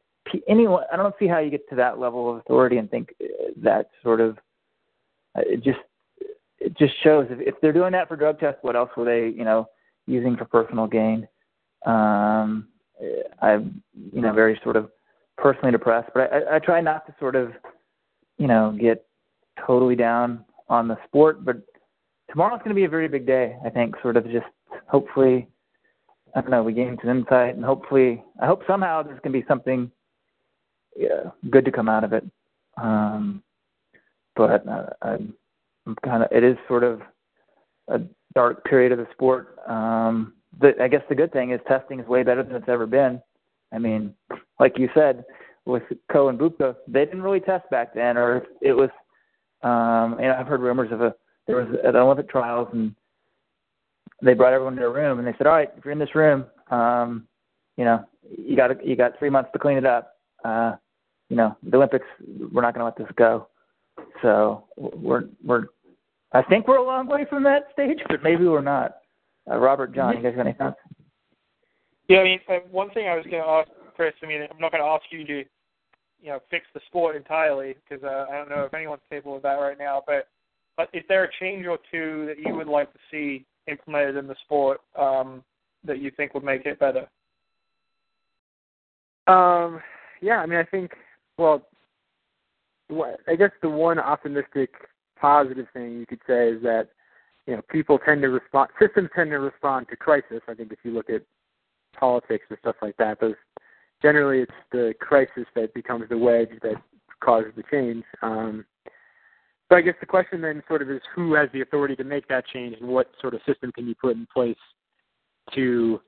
Speaker 2: anyone, I don't see how you get to that level of authority and think uh, that sort of uh, it just it just shows if, if they're doing that for drug tests, what else were they, you know, using for personal gain. Um, I'm, you know, very sort of personally depressed, but I, I try not to sort of, you know, get totally down on the sport. But tomorrow's going to be a very big day. I think, sort of just hopefully, I don't know, we gain some insight, and hopefully, I hope somehow there's going to be something yeah, good to come out of it. Um, but uh, I'm, kind of, it is sort of a dark period of the sport. Um, I guess the good thing is testing is way better than it's ever been. I mean, like you said, with Coe and Bubka, they didn't really test back then, or it was. Um, you know, I've heard rumors of a there was at Olympic trials, and they brought everyone to a room, and they said, "All right, if you're in this room, um, you know, you got you got three months to clean it up. Uh, you know, the Olympics, we're not going to let this go. So we're we're I think we're a long way from that stage, but maybe we're not. Uh, Robert, John, you guys got any thoughts?
Speaker 4: Yeah, I mean, uh, one thing I was going to ask Chris. I mean, I'm not going to ask you to, you know, fix the sport entirely because uh, I don't know if anyone's capable of that right now. But, but is there a change or two that you would like to see implemented in the sport um, that you think would make it better?
Speaker 5: Um, yeah, I mean, I think, well, I guess the one optimistic positive thing you could say is that you know people tend to respond systems tend to respond to crisis. I think if you look at politics and stuff like that those generally it's the crisis that becomes the wedge that causes the change. Um but i guess the question then sort of is who has the authority to make that change and what sort of system can you put in place to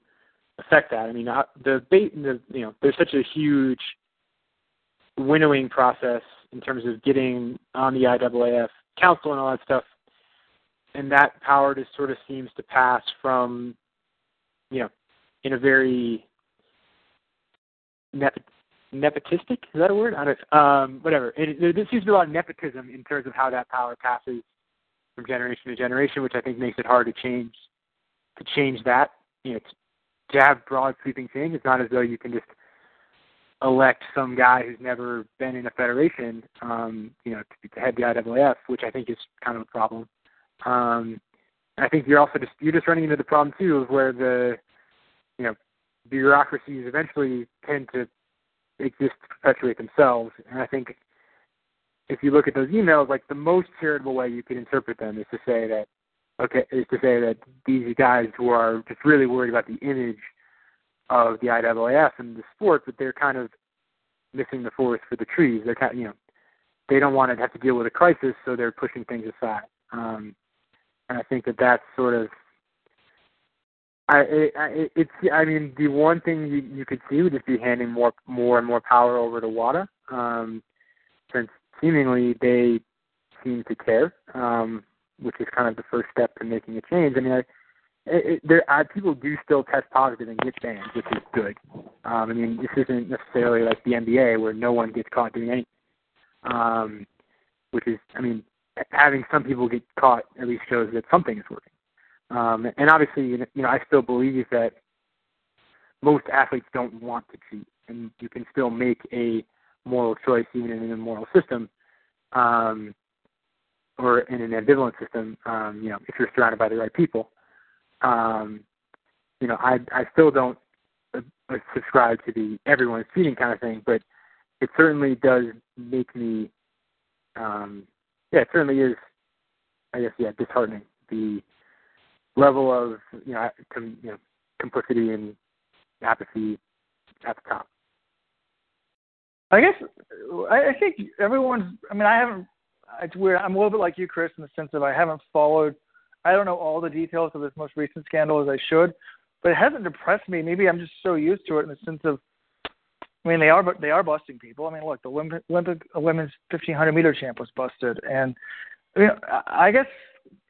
Speaker 5: affect that? I mean uh, the bait the you know there's such a huge winnowing process in terms of getting on the IAAF council and all that stuff. And that power just sort of seems to pass from, you know, in a very nepot- nepotistic. Is that a word? I don't. Um, whatever. It, there seems to be a lot of nepotism in terms of how that power passes from generation to generation, which I think makes it hard to change. To change that, you know, to have broad sweeping change, it's not as though you can just elect some guy who's never been in a federation, um, you know, to, to head the IAAF, which I think is kind of a problem. Um, I think you're also just you're just running into the problem too of where the you know bureaucracies eventually tend to exist to perpetuate themselves. And I think if you look at those emails, like the most charitable way you could interpret them is to say that okay is to say that these guys who are just really worried about the image of the IAAF and the sport, but they're kind of missing the forest for the trees. They're kind of, you know they don't want to have to deal with a crisis, so they're pushing things aside. Um, and I think that that's sort of I, it, it's I mean the one thing you, you could see would just be handing more more and more power over to WADA, um, since seemingly they seem to care, um, which is kind of the first step to making a change. I mean, I, it, there I, people do still test positive and get banned, which is good. Um, I mean, this isn't necessarily like the NBA where no one gets caught doing anything, um, which is I mean having some people get caught at least shows that something is working. Um, and obviously, you know, I still believe that most athletes don't want to cheat, and you can still make a moral choice even in an immoral system, um, or in an ambivalent system. Um, you know, if you're surrounded by the right people. Um, you know, I I still don't uh, subscribe to the everyone's cheating kind of thing, but it certainly does make me. Um, yeah, it certainly is. I guess yeah, disheartening the level of you know, com, you know complicity and apathy at the top.
Speaker 6: I guess I, I think everyone's. I mean, I haven't. It's weird. I'm a little bit like you, Chris, in the sense of I haven't followed. I don't know all the details of this most recent scandal as I should, but it hasn't depressed me. Maybe I'm just so used to it in the sense of. I mean, they are, they are busting people. I mean, look, the Olympic, Olympic women's 1500 meter champ was busted, and I mean, I guess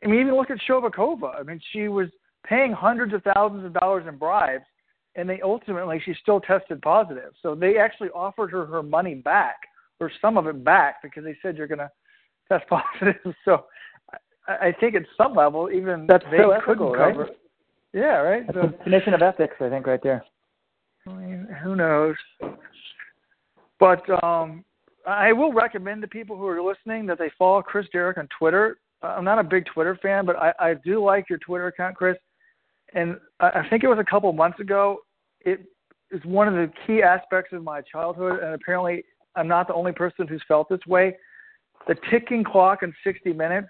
Speaker 6: I mean, even look at Shobukhova. I mean, she was paying hundreds of thousands of dollars in bribes, and they ultimately she still tested positive. So they actually offered her her money back or some of it back because they said you're going to test positive. So I, think at some level, even
Speaker 2: that's
Speaker 6: they
Speaker 2: so ethical,
Speaker 6: cover.
Speaker 2: right?
Speaker 6: Yeah, right.
Speaker 2: That's
Speaker 6: so,
Speaker 2: the definition of ethics, I think, right there.
Speaker 6: I mean, who knows? But um, I will recommend to people who are listening that they follow Chris Derrick on Twitter. I'm not a big Twitter fan, but I, I do like your Twitter account, Chris. And I, I think it was a couple months ago. It is one of the key aspects of my childhood, and apparently I'm not the only person who's felt this way. The ticking clock in 60 Minutes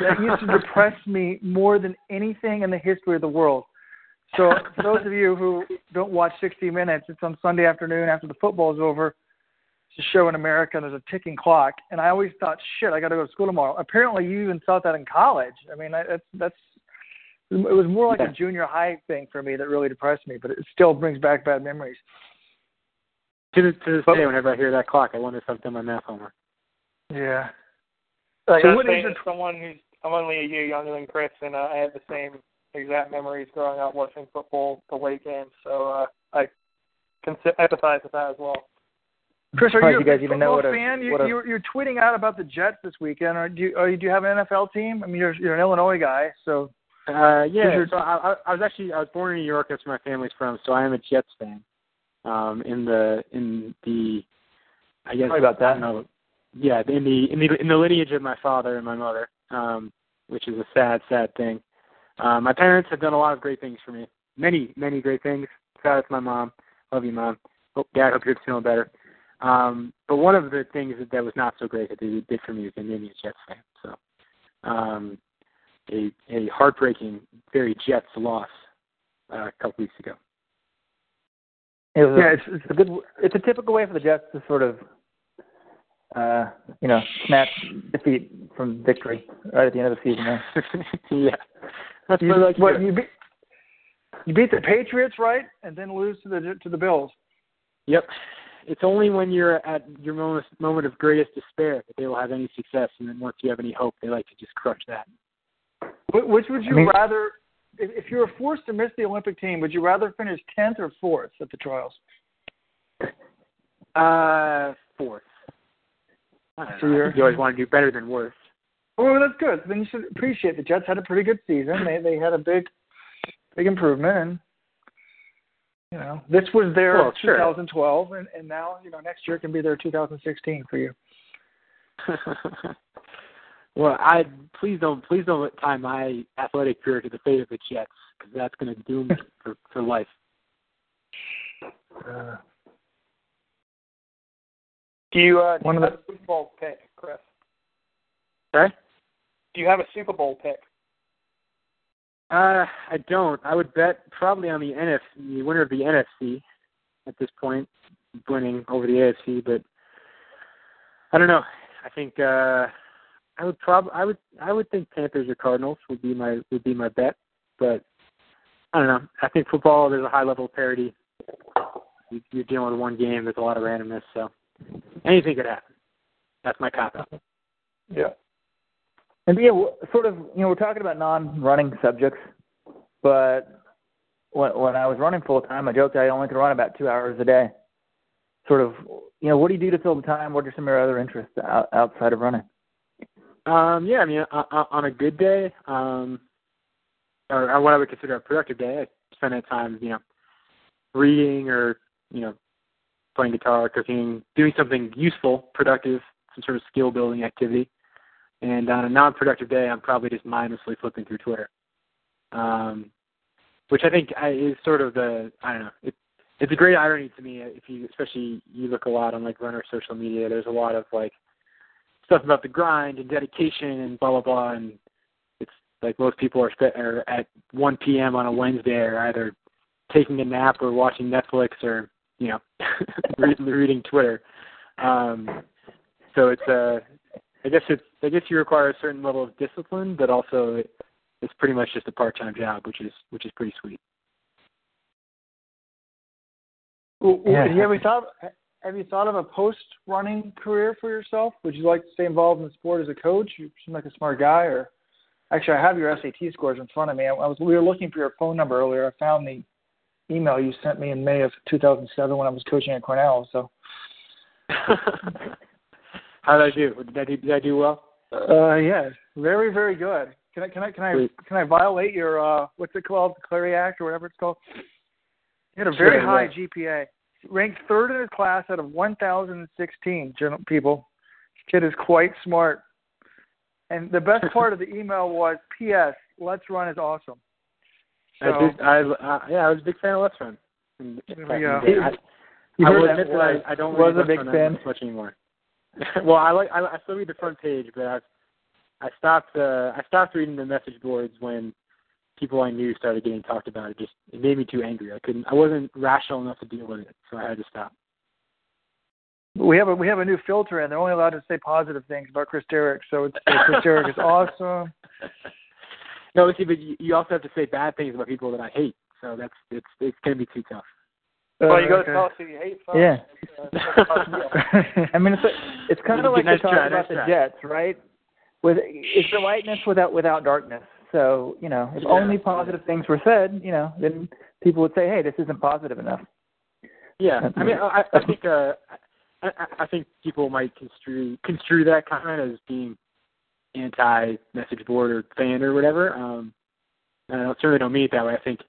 Speaker 6: that used to depress me more than anything in the history of the world. So for those of you who don't watch 60 Minutes, it's on Sunday afternoon after the football is over a show in America. There's a ticking clock, and I always thought, shit, I got to go to school tomorrow. Apparently, you even thought that in college. I mean, I, that's that's it was more like
Speaker 2: yeah.
Speaker 6: a junior high thing for me that really depressed me, but it still brings back bad memories.
Speaker 5: To this, to this day, whenever I hear that clock, I wonder if I've done my math homework.
Speaker 6: Yeah.
Speaker 4: I
Speaker 6: So
Speaker 4: gotta
Speaker 6: what
Speaker 4: say
Speaker 6: is
Speaker 4: that someone who's I'm only a year younger than Chris, and uh, I have the same exact memories growing up watching football, the late games. So uh, I can empathize with that as well.
Speaker 6: Chris, are
Speaker 2: Surprised
Speaker 6: you a
Speaker 2: you guys
Speaker 6: big
Speaker 2: even know
Speaker 6: football
Speaker 2: what a-
Speaker 6: fan? You,
Speaker 2: what a-
Speaker 6: you're, you're tweeting out about the Jets this weekend. Or do you, or do you have an NFL team? I mean, you're you're an Illinois guy, so
Speaker 5: Uh, yeah,
Speaker 6: Who's your-
Speaker 5: so I, I, I was actually I was born in New York. That's where my family's from. So I am a Jets fan. Um, in the in the I guess
Speaker 2: Sorry about that.
Speaker 5: I don't know. Yeah, in the in the in the lineage of my father and my mother, um, which is a sad, sad thing. Um, my parents have done a lot of great things for me. Many, many great things. Shout out to my mom. Love you, mom. Hope, Dad, hope you're feeling better. Um, but one of the things that, that was not so great that they did for me is they made me a Jets fan. So, um, a a heartbreaking, very Jets loss uh, a couple weeks ago.
Speaker 2: It was
Speaker 6: yeah, it's, it's
Speaker 2: it's a good. It's a typical way for the Jets to sort of, uh, you know, snatch defeat from victory right at the end of the season. There.
Speaker 5: yeah, that's
Speaker 6: you,
Speaker 5: like
Speaker 6: what, you beat you beat the Patriots, right, and then lose to the to the Bills.
Speaker 5: Yep. It's only when you're at your moment moment of greatest despair that they will have any success, and then once you have any hope, they like to just crush that.
Speaker 6: Which would you
Speaker 2: I mean-
Speaker 6: rather, if, if you were forced to miss the Olympic team, would you rather finish tenth or fourth at the trials?
Speaker 5: Uh, fourth.
Speaker 6: So
Speaker 5: you always want to do better than worse.
Speaker 6: Well, that's good. Then you should appreciate the Jets had a pretty good season. They they had a big big improvement, and you know this was their
Speaker 5: Well, sure.
Speaker 6: 2012, and and now you know next year can be their 2016 for you.
Speaker 5: well, I please don't please don't tie my athletic career to the fate of the Jets because that's going to doom me for for life.
Speaker 6: Uh,
Speaker 4: Do you uh, do
Speaker 6: One
Speaker 4: you
Speaker 6: of
Speaker 4: have a Super Bowl pick, Chris?
Speaker 5: Sorry.
Speaker 4: Do you have a Super Bowl pick?
Speaker 5: Uh, I don't. I would bet probably on the NFC, the winner of the NFC at this point, winning over the AFC. But I don't know. I think uh, I would prob I would I would think Panthers or Cardinals would be my would be my bet. But I don't know. I think football there's a high level of parity. You- You're dealing with one game. There's a lot of randomness, so anything could happen. That's my cop out.
Speaker 4: Yeah.
Speaker 2: And yeah, w- sort of, you know, we're talking about non-running subjects, but when when I was running full time, I joked I only could run about two hours a day. Sort of, you know, what do you do to fill the time? What are some of your other interests out, outside of running?
Speaker 5: Um, yeah, I mean, on, on a good day, um, or, or what I would consider a productive day, I spend that time, you know, reading or you know, playing guitar, cooking, doing something useful, productive, some sort of skill building activity. And on a non-productive day, I'm probably just mindlessly flipping through Twitter, um, which I think is sort of the I don't know. It, it's a great irony to me if you, especially you look a lot on like runner social media. There's a lot of like stuff about the grind and dedication and blah blah blah, and it's like most people are, are at 1 p.m. on a Wednesday are either taking a nap or watching Netflix or you know reading, reading Twitter. Um, so it's uh, I guess it's I guess you require a certain level of discipline, but also it, it's pretty much just a part-time job, which is which is pretty sweet.
Speaker 6: Well, well,
Speaker 2: Yeah.
Speaker 6: Have you ever thought have you thought of a post running career for yourself? Would you like to stay involved in the sport as a coach? You seem like a smart guy. Or actually, I have your SAT scores in front of me. I, I was we were looking for your phone number earlier. I found the email you sent me in May of 2007 when I was coaching at Cornell. So
Speaker 5: How did I do? Did I do, did I do well?
Speaker 6: Uh, yeah, very, very good. Can I, can I, can I, can I violate your, uh, what's it called, the Clery Act or whatever it's called? He had a very
Speaker 5: Sure,
Speaker 6: high
Speaker 5: yeah.
Speaker 6: GPA, ranked third in his class out of 1,016 gen- people. This kid is quite smart. And the best part of the email was, P.S. Let's Run is awesome. So,
Speaker 5: I did. I uh, yeah, I was a big fan of Let's Run. And
Speaker 6: There
Speaker 5: back
Speaker 6: we
Speaker 5: in
Speaker 6: go.
Speaker 5: the day. I,
Speaker 2: You
Speaker 5: I will admit that
Speaker 2: was-
Speaker 5: I, I don't
Speaker 2: was
Speaker 5: read
Speaker 2: a big
Speaker 5: Let's Run that
Speaker 2: fan.
Speaker 5: much anymore. well, I like I, I still read the front page, but I've I stopped uh, I stopped reading the message boards when people I knew started getting talked about. It just it made me too angry. I couldn't. I wasn't rational enough to deal with it, so I had to stop.
Speaker 6: we have a we have a new filter and They're only allowed to say positive things about Chris Derrick. So it's Chris Derrick is awesome.
Speaker 5: No, see, but you, you also have to say bad things about people that I hate. So that's it's it's gonna be too tough.
Speaker 4: well, you got to
Speaker 6: okay.
Speaker 4: tell us you hate first.
Speaker 2: Yeah.
Speaker 4: Uh,
Speaker 2: I mean, it's it's kind of like
Speaker 5: Nice
Speaker 2: the talk about
Speaker 5: nice
Speaker 2: the
Speaker 5: try.
Speaker 2: Jets, right? With it's the lightness without without darkness. So you know, if
Speaker 5: Yeah.
Speaker 2: only positive things were said, you know, then people would say, "Hey, this isn't positive enough."
Speaker 5: Yeah, I mean, I, I think uh, I, I- I think people might construe construe that comment as being anti message board or fan or whatever. Um, I don't- certainly don't mean it that way. I think,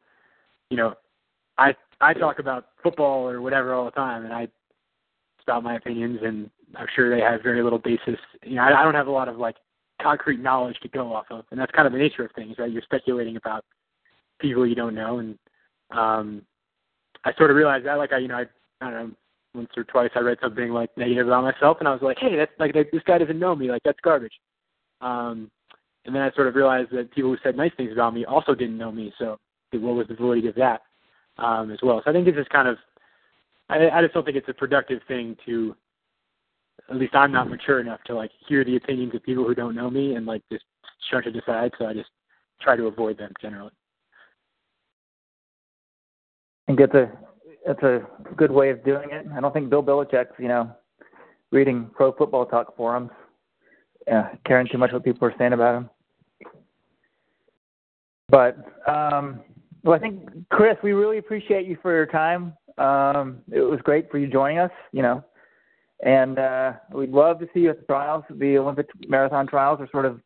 Speaker 5: you know, I I talk about football or whatever all the time, and I spout my opinions, and I'm sure they have very little basis. You know, I, I don't have a lot of like concrete knowledge to go off of, and that's kind of the nature of things, right? You're speculating about people you don't know, and um, I sort of realized that, like I, you know, I, I don't know, once or twice I read something like negative about myself, and I was like, hey, that's like this guy doesn't know me, like that's garbage. Um, and then I sort of realized that people who said nice things about me also didn't know me, so what was the validity of that um, as well? So I think it's just kind of, I, I just don't think it's a productive thing to. At least I'm not mature enough to like hear the opinions of people who don't know me and like just shunt it aside. So I just try to avoid them generally.
Speaker 2: and get the that's a good way of doing it. I don't think Bill Belichick's, you know, reading pro football talk forums, uh, caring too much what people are saying about him. But um, well, I think Chris, we really appreciate you for your time. Um, it was great for you joining us. You know, and uh, we'd love to see you at the trials. The Olympic marathon trials are sort of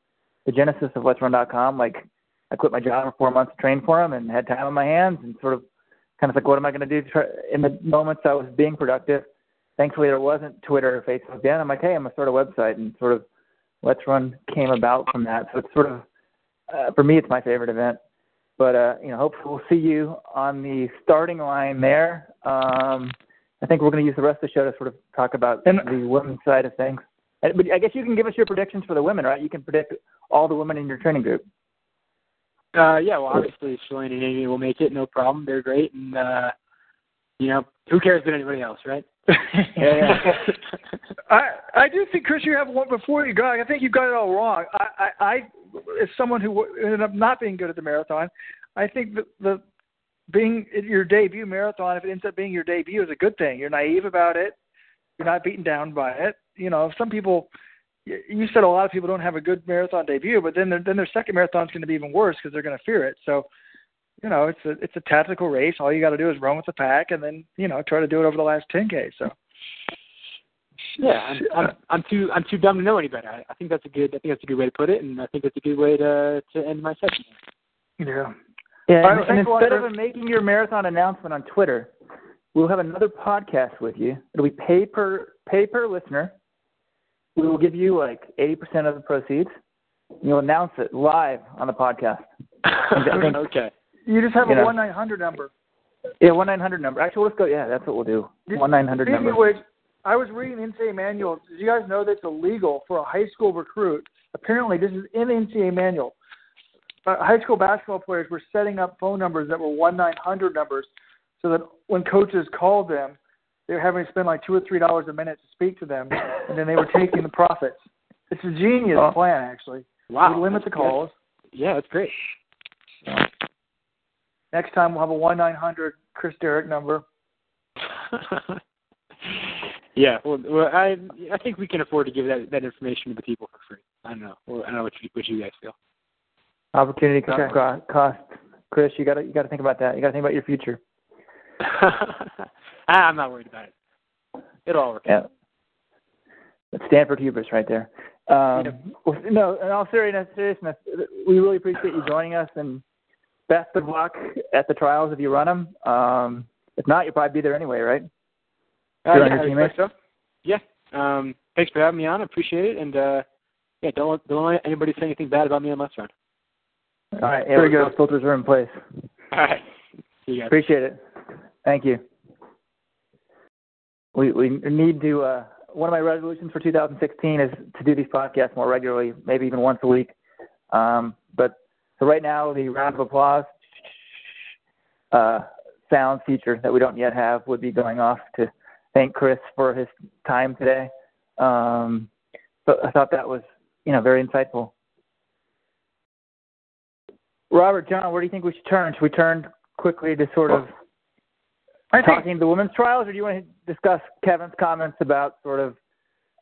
Speaker 2: the genesis of Let's Run.com. Like, I quit my job for four months to train for them, and had time on my hands, and sort of kind of like, what am I going to do? To in the moments I was being productive, thankfully there wasn't Twitter or Facebook then. I'm like, hey, I'm gonna start a website, and sort of Let's Run came about from that. So it's sort of uh, for me, it's my favorite event. But uh, you know, hopefully we'll see you on the starting line there. Um, I think we're going to use the rest of the show to sort of talk about
Speaker 6: And-
Speaker 2: the women's side of things. But I guess you can give us your predictions for the women, right? You can predict all the women in your training group.
Speaker 5: Uh, yeah, well, obviously Shalane and Amy will make it, no problem. They're great, and uh, you know, who cares about anybody else, right? Yeah.
Speaker 6: I I do think Chris, you have one before you go. I think you got it all wrong. I I, I as someone who ended up not being good at the marathon, I think that the being your debut marathon, if it ends up being your debut, is a good thing. You're naive about it. You're not beaten down by it. You know, some people. You said a lot of people don't have a good marathon debut, but then their, then their second marathon is going to be even worse because they're going to fear it. So, you know, it's a it's a tactical race. All you got to do is run with the pack, and then you know try to do it over the last 10k. So.
Speaker 5: yeah, I'm, I'm I'm too I'm too dumb to know any better. I, I think that's a good I think that's a good way to put it, and I think that's a good way to to end my session.
Speaker 6: Yeah.
Speaker 2: Yeah,
Speaker 6: All
Speaker 2: and, and
Speaker 6: thanks a lot,
Speaker 2: instead of making your marathon announcement on Twitter, we'll have another podcast with you. It'll be pay per pay per listener. We will give you like eighty percent of the proceeds. You'll announce it live on the podcast.
Speaker 5: Okay.
Speaker 6: You just have
Speaker 2: You
Speaker 6: a one nine hundred number.
Speaker 2: Yeah, one nine hundred number. Actually, let's go. Yeah, that's what we'll do. One nine hundred
Speaker 6: Speaking
Speaker 2: number.
Speaker 6: of which, I was reading the NCAA manual. Did you guys know that it's illegal for a high school recruit? Apparently, this is in the NCAA manual. Uh, high school basketball players were setting up phone numbers that were one nine hundred numbers, so that when coaches called them, they were having to spend like two or three dollars a minute to speak to them, and then they were taking the profits. It's a genius
Speaker 2: Oh.
Speaker 6: plan, actually.
Speaker 5: Wow.
Speaker 6: We limit the calls.
Speaker 5: good. Yeah, that's great.
Speaker 6: Next time we'll have a one nine hundred Chris Derrick number.
Speaker 5: yeah, well, well, I I think we can afford to give that that information to the people for free. I don't know. Well, I don't know what you what you guys feel.
Speaker 2: Opportunity cost,
Speaker 6: Okay.
Speaker 2: cost. Chris, you got to you got to think about that. You got to think about your future.
Speaker 5: I'm not worried about it. It'll all work. out.
Speaker 2: Yeah. That's Stanford hubris right there. Um,
Speaker 5: Yep.
Speaker 2: well, no, in all seriousness, seriousness, we really appreciate you joining us, and best of luck at the trials if you run them. Um, if not, you'll probably be there anyway, right?
Speaker 5: Uh, yeah,
Speaker 2: your teammates?
Speaker 5: so. Yeah. Um, thanks for having me on. I appreciate it. And uh, yeah, don't let- don't let anybody say anything bad about me on Let's Run.
Speaker 2: All right, yeah,
Speaker 6: Very go.
Speaker 2: filters are in place.
Speaker 5: All right. See you guys.
Speaker 2: Appreciate it. Thank you. We we need to. Uh, one of my resolutions for 2016 is to do these podcasts more regularly, maybe even once a week. Um, but so right now, the round of applause uh, sound feature that we don't yet have would be going off to thank Chris for his time today. Um, but I thought that was you know very insightful. Robert, John, where do you think we should turn? Should we turn quickly to sort of
Speaker 6: I think
Speaker 2: talking the women's trials, or do you want to discuss Kevin's comments about sort of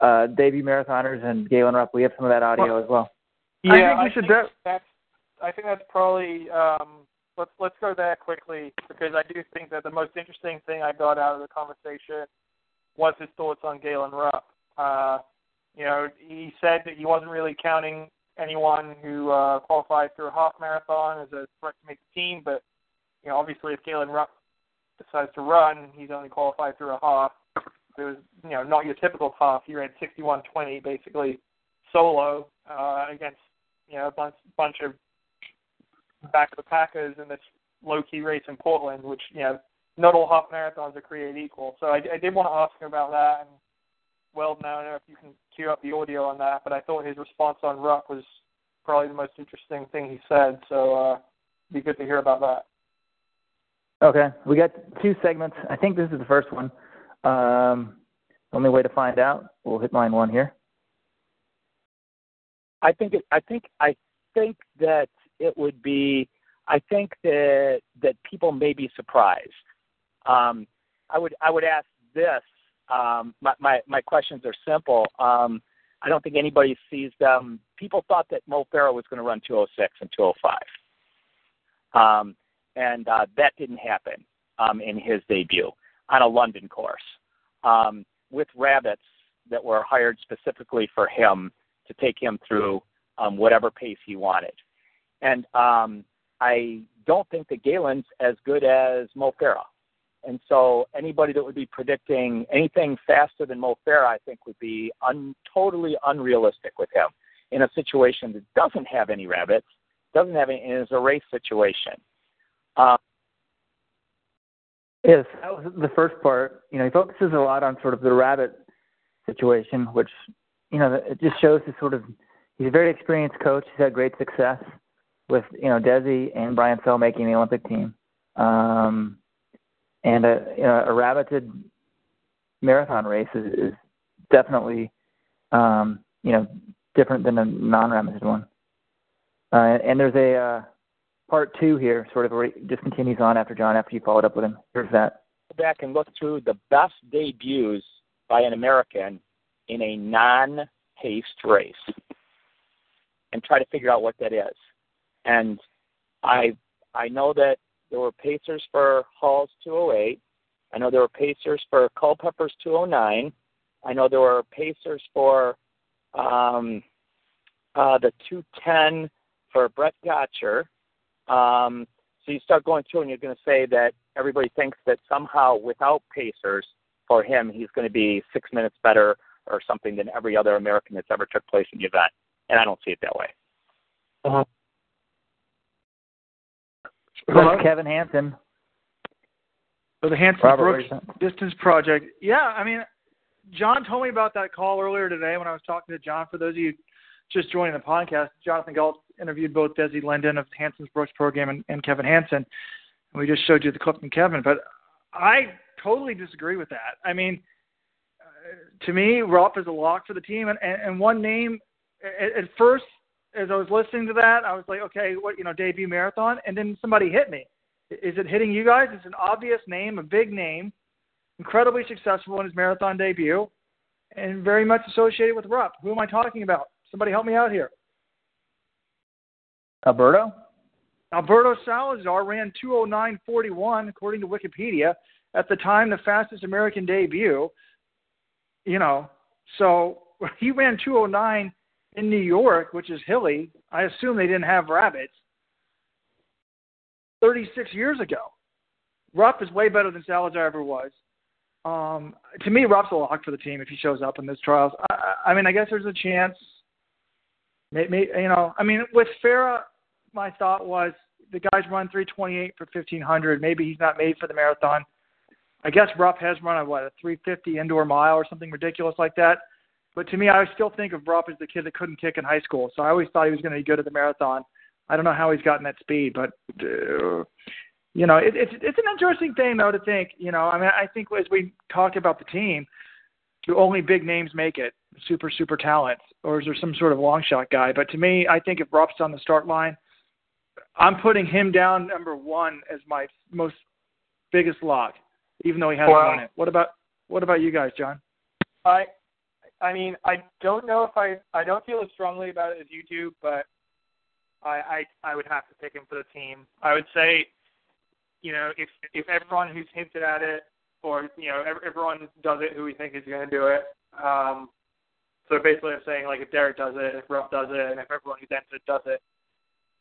Speaker 2: uh, debut marathoners and Galen Rupp? We have some of that audio as well.
Speaker 6: I think we should
Speaker 4: think
Speaker 6: de-
Speaker 4: that's. I think that's probably. Um, let's let's go there quickly because I do think that the most interesting thing I got out of the conversation was his thoughts on Galen Rupp. Uh, you know, he said that he wasn't really counting anyone who uh, qualified through a half marathon as a threat to make the team, but you know, obviously, if Galen Rupp decides to run, he's only qualified through a half. It was, you know, not your typical half. He ran 61:20 basically solo uh, against, you know, a bunch bunch of back of the Packers in this low key race in Portland, which you know, not all half marathons are created equal. So I, I did want to ask him about that. And well, now I don't know if you can cue up the audio on that, but I thought his response on Rupp was probably the most interesting thing he said. So uh, it'd be good to hear about that.
Speaker 2: Okay, we got two segments. I think this is the first one. Um, only way to find out. We'll hit line one here.
Speaker 7: I think it, I think I think that it would be I think that that people may be surprised. Um, I would I would ask this. Um, my, my my questions are simple. Um, I don't think anybody sees them. People thought that Mo Farah was going to run 206 and 205, um, and uh, that didn't happen um, in his debut. on a London course um, with rabbits that were hired specifically for him to take him through um, whatever pace he wanted. And um, I don't think that Galen's as good as Mo Farah. And so anybody that would be predicting anything faster than Mo Farah, I think, would be un- totally unrealistic with him in a situation that doesn't have any rabbits, doesn't have any, and is a race situation. Uh,
Speaker 2: yes, that was the first part. You know, he focuses a lot on sort of the rabbit situation, which you know it just shows his sort of he's a very experienced coach. He's had great success with you know Desi and Brian Sell making the Olympic team. Um, and a you know, a rabbited marathon race is, is definitely um, you know different than a non-rabbited one. Uh, and there's a uh, part two here, sort of where it just continues on after John after you followed up with him. Here's that.
Speaker 7: Go back and look through the best debuts by an American in a non-paced race, and try to figure out what that is. And I I know that there were pacers for Hall's 208. I know there were pacers for Culpepper's 209. I know there were pacers for um, uh, the 210 for Brett Gotcher. Um, so you start going through and you're going to say that everybody thinks that somehow without pacers for him, he's going to be six minutes better or something than every other American that's ever took place in the event. And I don't see it that way.
Speaker 2: Uh-huh. Hello? Kevin Hanson.
Speaker 6: So the Hanson Brooks Distance Project. Yeah, I mean, John told me about that call earlier today when I was talking to John. For those of you just joining the podcast, Jonathan Gault interviewed both Desi Linden of Hanson's Brooks program and, and Kevin Hanson. And we just showed you the clip from Kevin. But I totally disagree with that. I mean, uh, to me, Rupp is a lock for the team. And, and, and one name, at, at first, as I was listening to that, I was like, okay, what you know, debut marathon, and then somebody hit me. Is it hitting you guys? It's an obvious name, a big name, incredibly successful in his marathon debut, and very much associated with Rupp. Who am I talking about? Somebody help me out here.
Speaker 2: Alberto.
Speaker 6: Alberto Salazar ran 209.41 according to Wikipedia at the time the fastest American debut. You know, so he ran 209 in New York, which is hilly, I assume they didn't have rabbits 36 years ago. Rupp is way better than Salazar ever was. Um, to me, Rupp's a lock for the team if he shows up in those trials. I, I mean, I guess there's a chance. Maybe, you know, I mean, with Farah, my thought was the guy's run 328 for 1500. Maybe he's not made for the marathon. I guess Rupp has run a what a 350 indoor mile or something ridiculous like that. But to me, I still think of Rupp as the kid that couldn't kick in high school. So I always thought he was going to be good at the marathon. I don't know how he's gotten that speed, but uh, you know, it, it's it's an interesting thing though to think. You know, I mean, I think as we talk about the team, do only big names make it? Super super talent, or is there some sort of long shot guy? But to me, I think if Rupp's on the start line, I'm putting him down number one as my most biggest lock, even though he hasn't wow. won it. What about what about you guys, John?
Speaker 4: I I mean, I don't know if I I don't feel as strongly about it as you do, but I I I would have to pick him for the team. I would say, you know, if if everyone who's hinted at it, or you know, everyone does it who we think is going to do it. Um, so basically, I'm saying like if Derrick does it, if Rupp does it, and if everyone who's entered does it,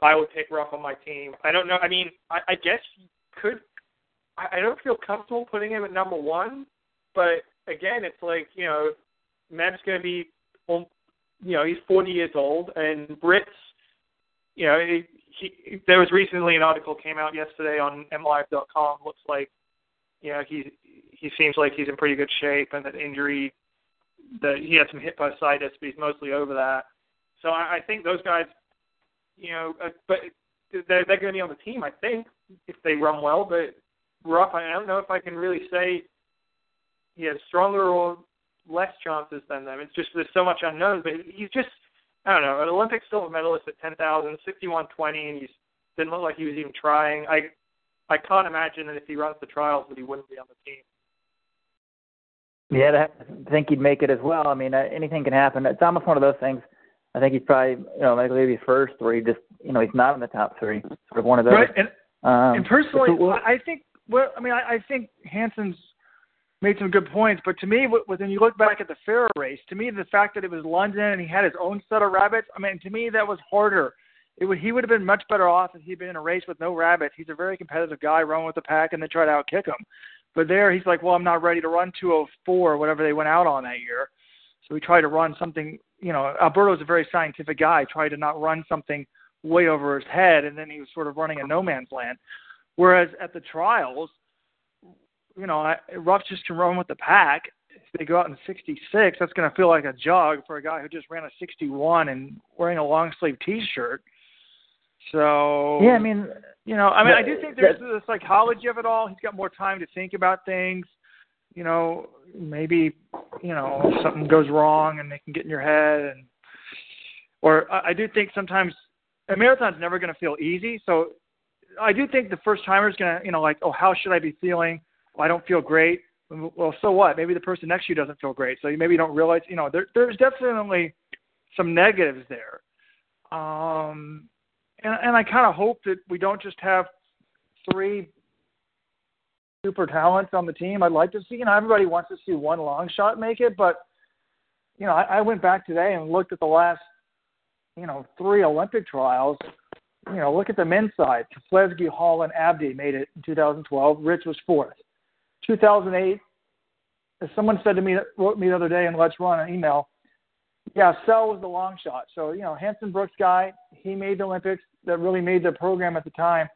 Speaker 4: I would take Rupp on my team. I don't know. I mean, I, I guess you could. I, I don't feel comfortable putting him at number one, but again, it's like you know, Matt's going to be, you know, he's 40 years old, and Ritz, you know, he, he, there was recently an article came out yesterday on MLive.com. Looks like, you know, he he seems like he's in pretty good shape, and that injury, that he had some hip bursitis, but he's mostly over that. So I, I think those guys, you know, uh, but they're they're going to be on the team. I think if they run well, but Rupp, I don't know if I can really say he has stronger or less chances than them. It's just there's so much unknown. But he's just I don't know an Olympic silver medalist at ten thousand, sixty one twenty, and he didn't look like he was even trying. I I can't imagine that if he runs the trials that he wouldn't be on the team.
Speaker 2: Yeah, I think he'd make it as well. I mean, uh, anything can happen. It's almost one of those things. I think he's probably, you know, maybe first, or he just, you know, he's not in the top three. Sort of one of those.
Speaker 6: Right. And, um, and personally, I think. Well, I mean, I, I think Hanson's made some good points. But to me, when you look back at the Farah race, to me, the fact that it was London and he had his own set of rabbits, I mean, to me, that was harder. It would, he would have been much better off if he'd been in a race with no rabbits. He's a very competitive guy, run with the pack, and then try to outkick him. But there, he's like, well, I'm not ready to run 204 or whatever they went out on that year. So he tried to run something. You know, Alberto's a very scientific guy. Tried to not run something way over his head, and then he was sort of running a no man's land. Whereas at the trials, you know, I, Rupp just can run with the pack. If they go out in 66, that's going to feel like a jog for a guy who just ran a 61 and wearing a long sleeve T-shirt. So
Speaker 2: yeah, I mean,
Speaker 6: you know, I mean, I do think there's the psychology of it all. He's got more time to think about things. You know, maybe you know something goes wrong and they can get in your head, and or I, I do think sometimes a marathon's never going to feel easy. So I do think the first timer is going to, you know, like, oh, how should I be feeling? Well, I don't feel great. Well, so what? Maybe the person next to you doesn't feel great. So you maybe don't realize, you know, there, there's definitely some negatives there. Um, and, and I kind of hope that we don't just have three super talents on the team. I'd like to see, you know, everybody wants to see one long shot make it, but you know, I, I went back today and looked at the last, you know, three Olympic trials, you know, look at the men's side. Keflezighi, Hall, and Abdi made it in 2012. Rich was fourth. 2008, as someone said to me, wrote me the other day in Let's Run an email, yeah, Sell was the long shot. So, you know, Hanson Brooks guy, he made the Olympics that really made the program at the time.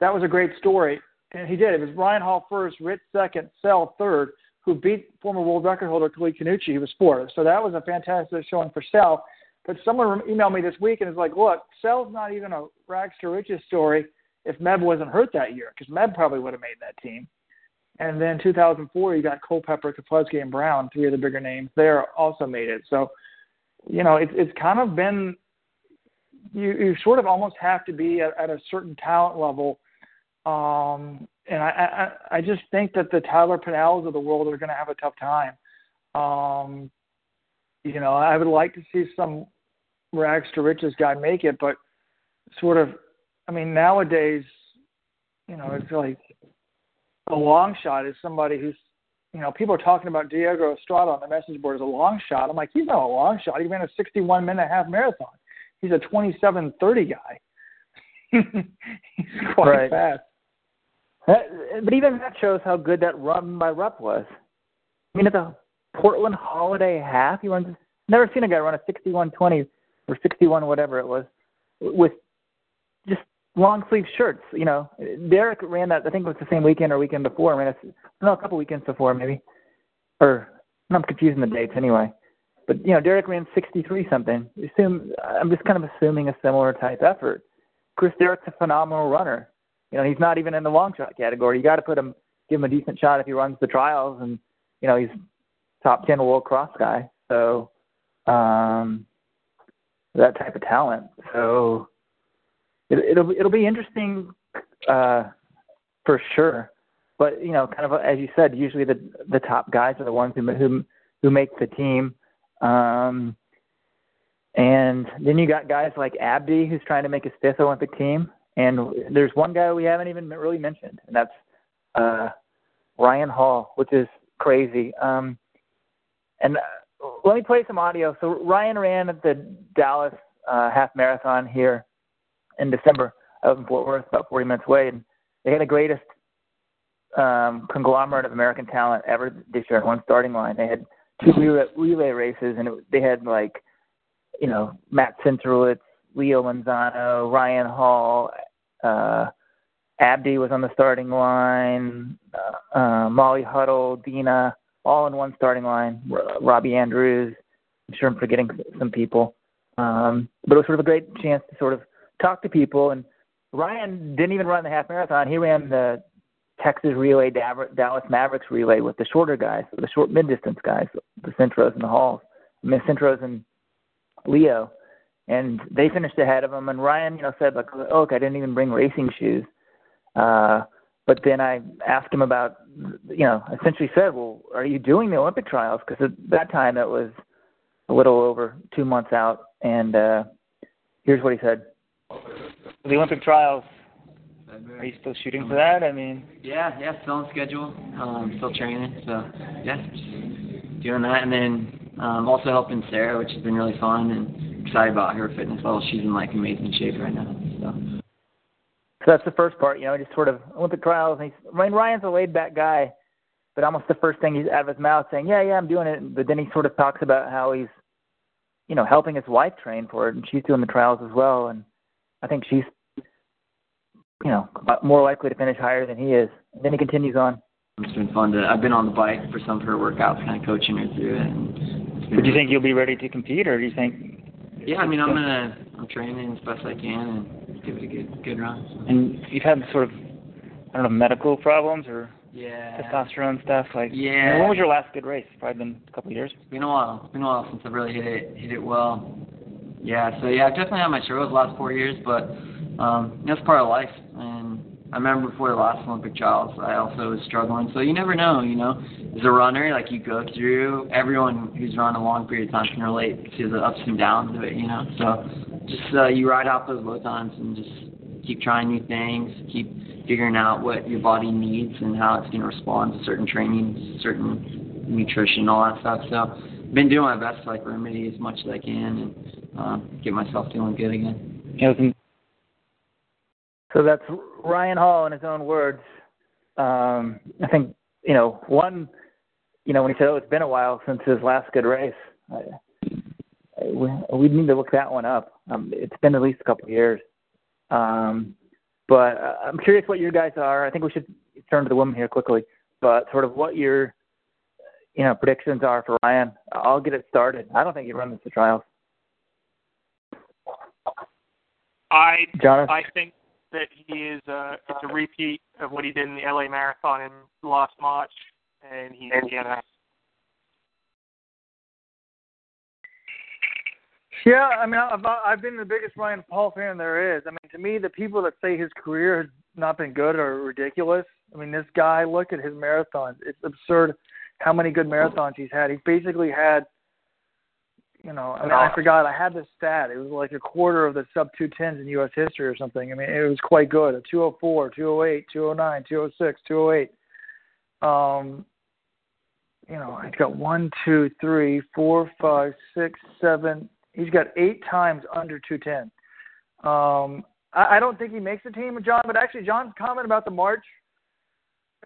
Speaker 6: That was a great story. And he did. It was Ryan Hall first, Rich second, Sell third, who beat former world record holder Khalid Khannouchi. He was fourth. So that was a fantastic showing for Sell. But someone emailed me this week and is like, look, Sell's not even a rags to riches story if Meb wasn't hurt that year, because Meb probably would have made that team. And then 2004, you got Culpepper, Keflezighi, and Brown, three of the bigger names there, also made it. So, you know, it's it's kind of been you you sort of almost have to be at, at a certain talent level. Um, and I, I I just think that the Tyler Pennels of the world are going to have a tough time. Um, you know, I would like to see some rags to riches guy make it, but sort of, I mean, nowadays, you know, it's like a long shot is somebody who's, you know, people are talking about Diego Estrada on the message board as a long shot. I'm like, he's not a long shot. He ran a 61 minute and a half marathon. He's a 27:30 guy. he's quite
Speaker 2: right.
Speaker 6: fast.
Speaker 2: That, but even that shows how good that run by Rupp was. I mean, at the Portland Holiday half, he runs. Never seen a guy run a 61:20 or 61 whatever it was with just long sleeve shirts. You know, Derrick ran that. I think it was the same weekend or weekend before. Ran a, no, a couple weekends before maybe, or I'm confusing the dates anyway. But you know, Derrick ran 63 something. Assume I'm just kind of assuming a similar type effort. Chris Derrick's a phenomenal runner. You know, he's not even in the long shot category. You got to put him, give him a decent shot if he runs the trials, and you know he's top 10 world cross guy. So um, that type of talent. So it, it'll it'll be interesting uh, for sure. But you know, kind of as you said, usually the the top guys are the ones who who who make the team. Um, and then you got guys like Abdi, who's trying to make his fifth Olympic team. And there's one guy we haven't even really mentioned, and that's uh, Ryan Hall, which is crazy. Um, and uh, let me play some audio. So Ryan ran at the Dallas uh, half marathon here in December out in Fort Worth, about 40 minutes away, and they had the greatest um, conglomerate of American talent ever this year in one starting line. They had two relay, relay races, and it, they had like, you know, Matt Centrowitz, Leo Manzano, Ryan Hall, uh, Abdi was on the starting line, uh, uh, Molly Huddle, Deena, all in one starting line. Robbie Andrews, I'm sure I'm forgetting some people. Um, but it was sort of a great chance to sort of talk to people. And Ryan didn't even run the half marathon. He ran the Texas Relay, Dallas Mavericks Relay with the shorter guys, the short mid distance guys, the Centros and the Halls, Miss Centros and Leo. And they finished ahead of him. And Ryan, you know, said like, "Oh, look, I didn't even bring racing shoes." Uh, but then I asked him about, you know, essentially said, "Well, are you doing the Olympic trials?" Because at that time it was a little over two months out. And uh, here's what he said: The Olympic trials. Are you still shooting for that? I mean,
Speaker 8: Yeah, yeah, still on schedule. Um, still training, so yeah, just doing that, and then um, also helping Sarah, which has been really fun, and excited about her fitness level. She's in like amazing shape right now. So
Speaker 2: so that's the first part. You know, just sort of Olympic trials. And he's, I mean, Ryan's a laid back guy, but almost the first thing he's out of his mouth saying, "Yeah, yeah, I'm doing it," but then he sort of talks about how he's, you know, helping his wife train for it, and she's doing the trials as well, and I think she's, you know, more likely to finish higher than he is. And then he continues on.
Speaker 8: it's been fun to. I've been on the bike for some of her workouts, kind of coaching her through it. And it's
Speaker 2: But do you think you'll be ready to compete, or do you think?
Speaker 8: Yeah, I mean, I'm gonna. I'm training as best I can and give it a good good run. So.
Speaker 2: And you've had sort of, I don't know, medical problems or
Speaker 8: Yeah.
Speaker 2: testosterone stuff. Like,
Speaker 8: Yeah.
Speaker 2: when was your last good race? Probably been a couple of years.
Speaker 8: It's been a while. It's been a while since I've really hit it hit it well. Yeah, so yeah, I've definitely had my struggles the last four years, but um that's part of life. And I remember before the last Olympic trials I also was struggling. So you never know, you know. As a runner, like you go through everyone who's run a long period of time can relate to the ups and downs of it, you know. So just uh you ride out those low times and just keep trying new things, keep figuring out what your body needs and how it's going to respond to certain training, certain nutrition, all that stuff. So, I've been doing my best to like remedy as much as I can and um, get myself feeling good again.
Speaker 2: So that's Ryan Hall in his own words. Um, I think you know one. You know when he said, "Oh, it's been a while since his last good race." I, I, we, we need to look that one up. Um, it's been at least a couple of years. Um, but uh, I'm curious what your guys are. I think we should turn to the women here quickly. But sort of what your you know predictions are for Ryan. I'll get it started. I don't think he runs the trials.
Speaker 4: I
Speaker 2: Jonathan?
Speaker 4: I think that he is uh it's a repeat of what he did in the LA Marathon in last March, and he's gonna
Speaker 6: Yeah, I mean, I've I've been the biggest Ryan Hall fan there is. I mean, to me, the people that say his career has not been good are ridiculous. I mean, this guy, look at his marathons. It's absurd how many good marathons he's had. He's basically had, you know, I mean, I forgot. I had this stat. It was like a quarter of the sub 210s in U.S. history or something. I mean, it was quite good. A 204, 208, 209, 206, 208. Um, you know, he's got one, two, three, four, five, six, seven. He's got eight times under 210. Um, I, I don't think he makes the team, John. But actually, John's comment about the March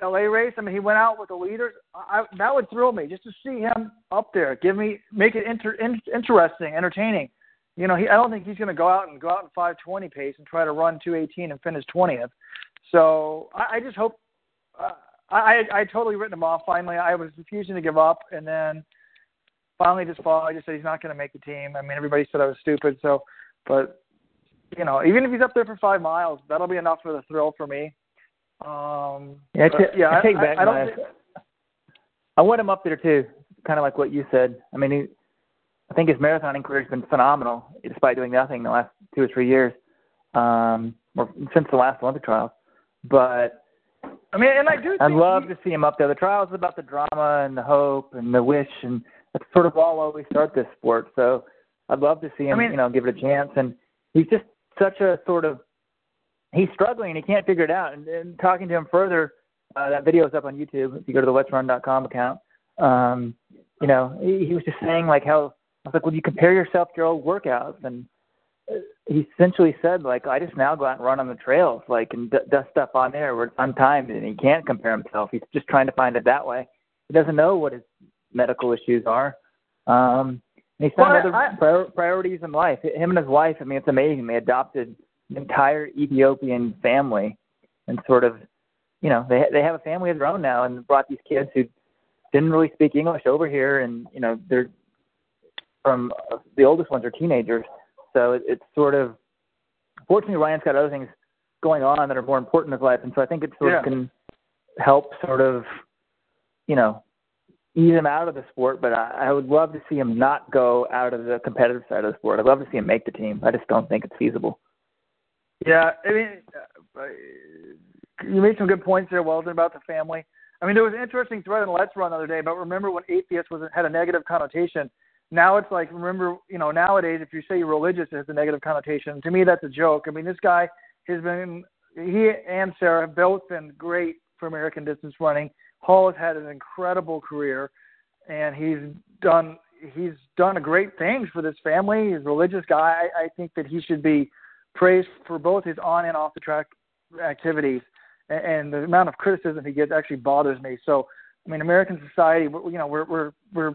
Speaker 6: LA race. I mean, he went out with the leaders. I, that would thrill me just to see him up there. Give me, make it inter, in, interesting, entertaining. You know, he, I don't think he's going to go out and go out in 520 pace and try to run 218 and finish 20th. So I, I just hope. Uh, I I totally written him off. Finally, I was refusing to give up, and then finally this fall, I just said he's not going to make the team. I mean, everybody said I was stupid. So, but you know, even if he's up there for five miles, that'll be enough for the thrill for me. Um,
Speaker 2: Yeah, I,
Speaker 6: yeah,
Speaker 2: I take back
Speaker 6: I, I
Speaker 2: my.
Speaker 6: thi-
Speaker 2: I want him up there too, kind of like what you said. I mean, he, I think his marathoning career has been phenomenal, despite doing nothing the last two or three years, um, or since the last Olympic trials. But
Speaker 6: I mean, and I do.
Speaker 2: I'd love
Speaker 6: he-
Speaker 2: to see him up there. The trials is about the drama and the hope and the wish, and that's sort of all why we start this sport. So I'd love to see him,
Speaker 6: I mean-
Speaker 2: you know, give it a chance. And he's just such a sort of he's struggling and he can't figure it out. And, and talking to him further, uh, that video is up on YouTube. If you go to the Let'sRun.com account, um, you know, he, he was just saying like how I was like, would you compare yourself to your old workouts? And he essentially said like, I just now go out and run on the trails, like and d- dust stuff on there where it's untimed, and he can't compare himself. He's just trying to find it that way. He doesn't know what his medical issues are. Um, and he's found
Speaker 6: Well,
Speaker 2: other
Speaker 6: I-
Speaker 2: prior- priorities in life. Him and his wife. I mean, it's amazing. They adopted entire Ethiopian family, and sort of, you know, they they have a family of their own now, and brought these kids who didn't really speak English over here, and you know, they're from uh, the oldest ones are teenagers, so it, it's sort of. Fortunately, Ryan's got other things going on that are more important in his life, and so I think it sort of can help sort of, you know, ease him out of the sport. But I, I would love to see him not go out of the competitive side of the sport. I'd love to see him make the team. I just don't think it's feasible.
Speaker 6: Yeah, I mean, uh, you made some good points there, Weldon, about the family. I mean, there was an interesting thread in Let's Run the other day, but remember when atheist was had a negative connotation. Now it's like, remember, you know, nowadays if you say you're religious, it has a negative connotation. To me, that's a joke. I mean, this guy has been he and Sarah have both been great for American distance running. Hall has had an incredible career, and he's done he's done a great things for this family. He's a religious guy. I, I think that he should be praised for both his on and off the track activities. And, and the amount of criticism he gets actually bothers me. So, I mean, American society, you know, we're we're we're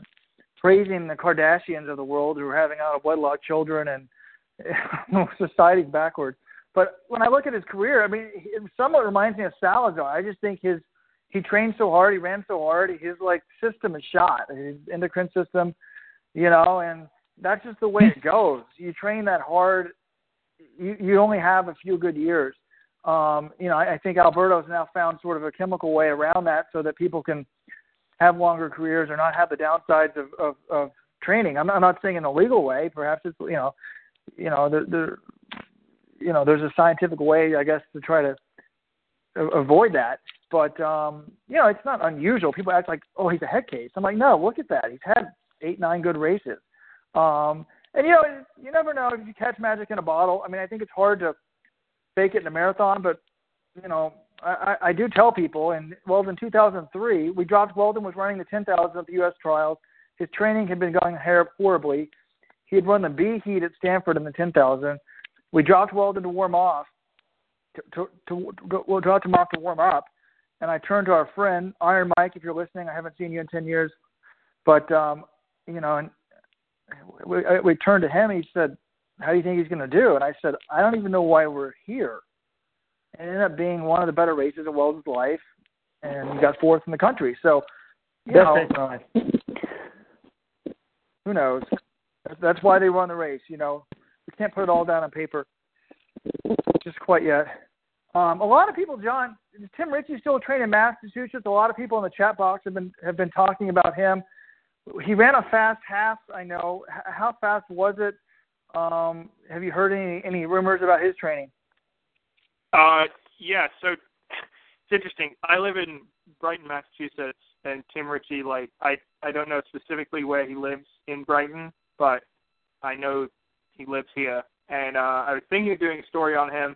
Speaker 6: praising the Kardashians of the world who are having out of wedlock children, and society's backwards. But when I look at his career, I mean, it somewhat reminds me of Salazar. I just think his he trained so hard, he ran so hard, his like system is shot, his endocrine system, you know, and that's just the way hmm. it goes. You train that hard, you you only have a few good years. Um, you know, I, I think Alberto's now found sort of a chemical way around that so that people can have longer careers or not have the downsides of of, of training. I'm not, I'm not saying in a legal way. Perhaps it's you know, you know, the the you know, there's a scientific way, I guess, to try to avoid that. But um, you know, it's not unusual. People act like, oh, he's a head case. I'm like, no, look at that. He's had eight, nine good races. Um, and you know, you never know if you catch magic in a bottle. I mean, I think it's hard to fake it in a marathon, but you know, I, I do tell people. And well, in 2003, we dropped Weldon was running the 10,000 at the U.S. trials. His training had been going horribly. He had run the B heat at Stanford in the 10,000. We dropped Weldon to warm off. To, to, to, to we'll drop him off to warm up, and I turned to our friend Iron Mike. If you're listening, I haven't seen you in 10 years, but um, you know, and we, we turned to him. And he said, "How do you think he's going to do?" And I said, "I don't even know why we're here." And it ended up being one of the better races of Weldon's life, and he got fourth in the country. So, you know, who knows? That's why they run the race. You know, we can't put it all down on paper just quite yet. Um, a lot of people, John, Tim Ritchie still training in Massachusetts. A lot of people in the chat box have been have been talking about him. He ran a fast half. I know. How fast was it? Um, have you heard any any rumors about his training?
Speaker 4: Uh, yeah. So it's interesting. I live in Brighton, Massachusetts, and Tim Ritchie. Like, I I don't know specifically where he lives in Brighton, but I know he lives here. And uh, I was thinking of doing a story on him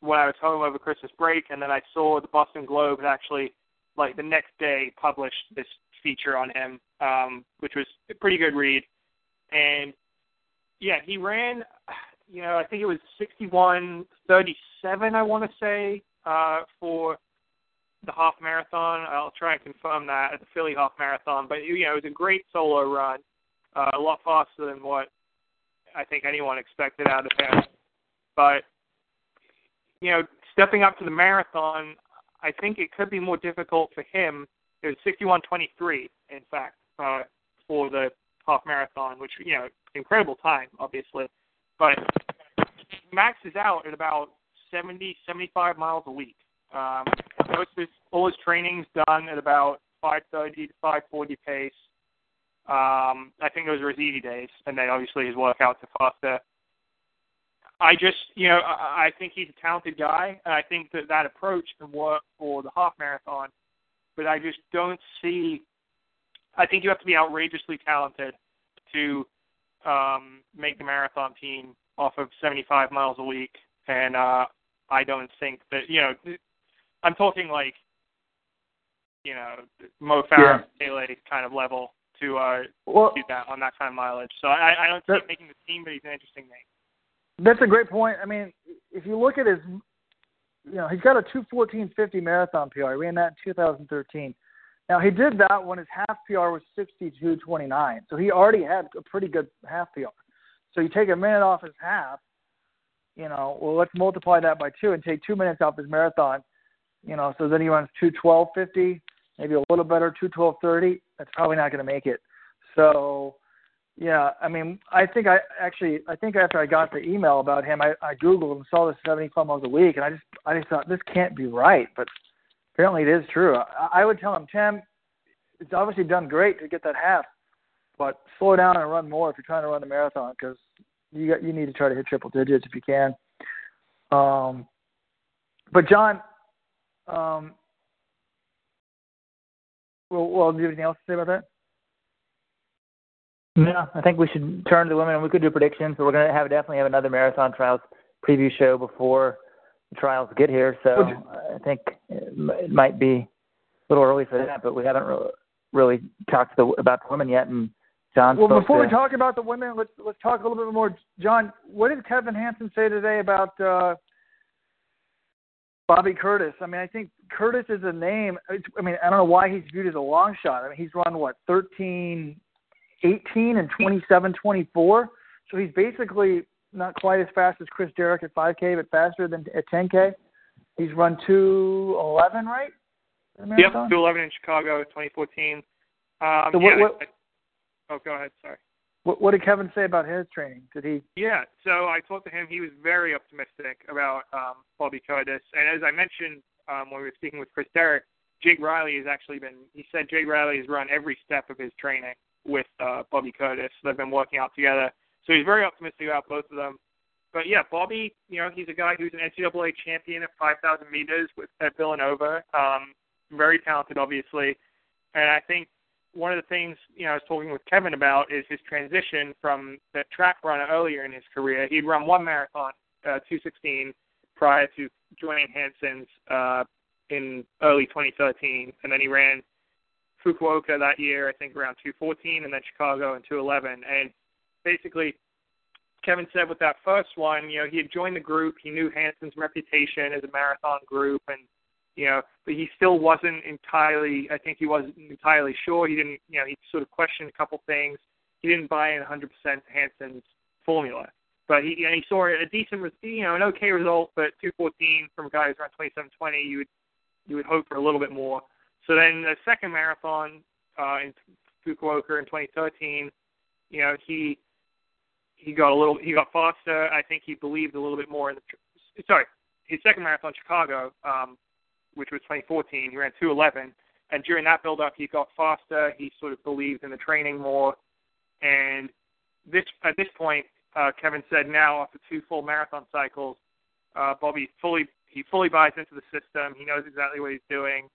Speaker 4: when I was home over Christmas break, and then I saw the Boston Globe had actually, like the next day, published this feature on him, um, which was a pretty good read. And yeah, he ran, you know, I think it was 61:37, I want to say, uh, for the half marathon. I'll try and confirm that at the Philly half marathon. But you know, it was a great solo run, uh, a lot faster than what I think anyone expected out of him. But you know, stepping up to the marathon, I think it could be more difficult for him. It was 61:23, in fact, uh, for the half marathon, which you know, incredible time, obviously. But Max is out at about 70, 75 miles a week. Um, most of his, all his training's done at about 5:30 to 5:40 pace. Um, I think those were his easy days, and then obviously his workouts are faster. I just, you know, I, I think he's a talented guy, and I think that that approach can work for the half marathon. But I just don't see. I think you have to be outrageously talented to um, make the marathon team off of 75 miles a week, and uh, I don't think that you know. I'm talking like, you know, Mo Farah, yeah. kind of level to uh,
Speaker 6: well,
Speaker 4: do that on that kind of mileage. So I, I don't see him making the team, but he's an interesting name.
Speaker 6: That's a great point. I mean, if you look at his, you know, he's got a 214.50 marathon PR. He ran that in 2013. Now he did that when his half PR was 62.29, so he already had a pretty good half PR. So you take a minute off his half, you know, well let's multiply that by two and take two minutes off his marathon, you know, so then he runs 212.50, maybe a little better 212.30. That's probably not going to make it. So yeah, I mean, I think I actually, I think after I got the email about him, I, I googled and saw this 75 miles a week, and I just, I just thought this can't be right, but apparently it is true. I, I would tell him, Tim, it's obviously done great to get that half, but slow down and run more if you're trying to run the marathon because you got, you need to try to hit triple digits if you can. Um, but John, um, well, well, do you have anything else to say about that?
Speaker 2: No, I think we should turn to the women and we could do predictions. But we're going to have definitely have another marathon trials preview show before trials get here. So I think it might be a little early for that. But we haven't re- really talked to the, about the women yet. And John,
Speaker 6: Well, before
Speaker 2: to,
Speaker 6: we talk about the women, let's let's talk a little bit more. John, what did Kevin Hanson say today about uh, Bobby Curtis? I mean, I think Curtis is a name. I mean, I don't know why he's viewed as a long shot. I mean, he's run what 13, 18, and 27, 24. So he's basically not quite as fast as Chris Derrick at 5K, but faster than at 10K. He's run 211, right?
Speaker 4: Yep,
Speaker 6: marathon?
Speaker 4: 211 in Chicago, 2014. Um,
Speaker 6: So what-
Speaker 4: yeah,
Speaker 6: what-
Speaker 4: I- oh, go ahead. Sorry.
Speaker 6: What, what did Kevin say about his training? Did he?
Speaker 4: Yeah, so I talked to him. He was very optimistic about um, Bobby Curtis, and as I mentioned um, when we were speaking with Chris Derrick, Jake Riley has actually been. He said Jake Riley has run every step of his training with uh, Bobby Curtis. They've been working out together, so he's very optimistic about both of them. But yeah, Bobby, you know, he's a guy who's an NCAA champion at 5,000 meters with at Villanova. Um, very talented, obviously, and I think one of the things you know I was talking with Kevin about is his transition from the track runner earlier in his career. He'd run one marathon, uh, 216, prior to joining Hanson's uh, in early 2013, and then he ran Fukuoka that year, I think around 214, and then Chicago in 211. And basically, Kevin said with that first one, you know, he had joined the group, he knew Hanson's reputation as a marathon group, and you know, but he still wasn't entirely. I think he wasn't entirely sure. He didn't, you know, he sort of questioned a couple things. He didn't buy in 100% Hanson's formula, but he and he saw a decent, you know, an okay result. But 214 from a guy who's around 2720, you would you would hope for a little bit more. So then the second marathon uh, in Fukuoka in 2013, you know, he he got a little he got faster. I think he believed a little bit more in the. Sorry, his second marathon, Chicago, um, which was 2014. He ran 211, and during that build-up, he got faster. He sort of believed in the training more, and this at this point, uh, Kevin said now after two full marathon cycles, uh, Bobby fully he fully buys into the system. He knows exactly what he's doing.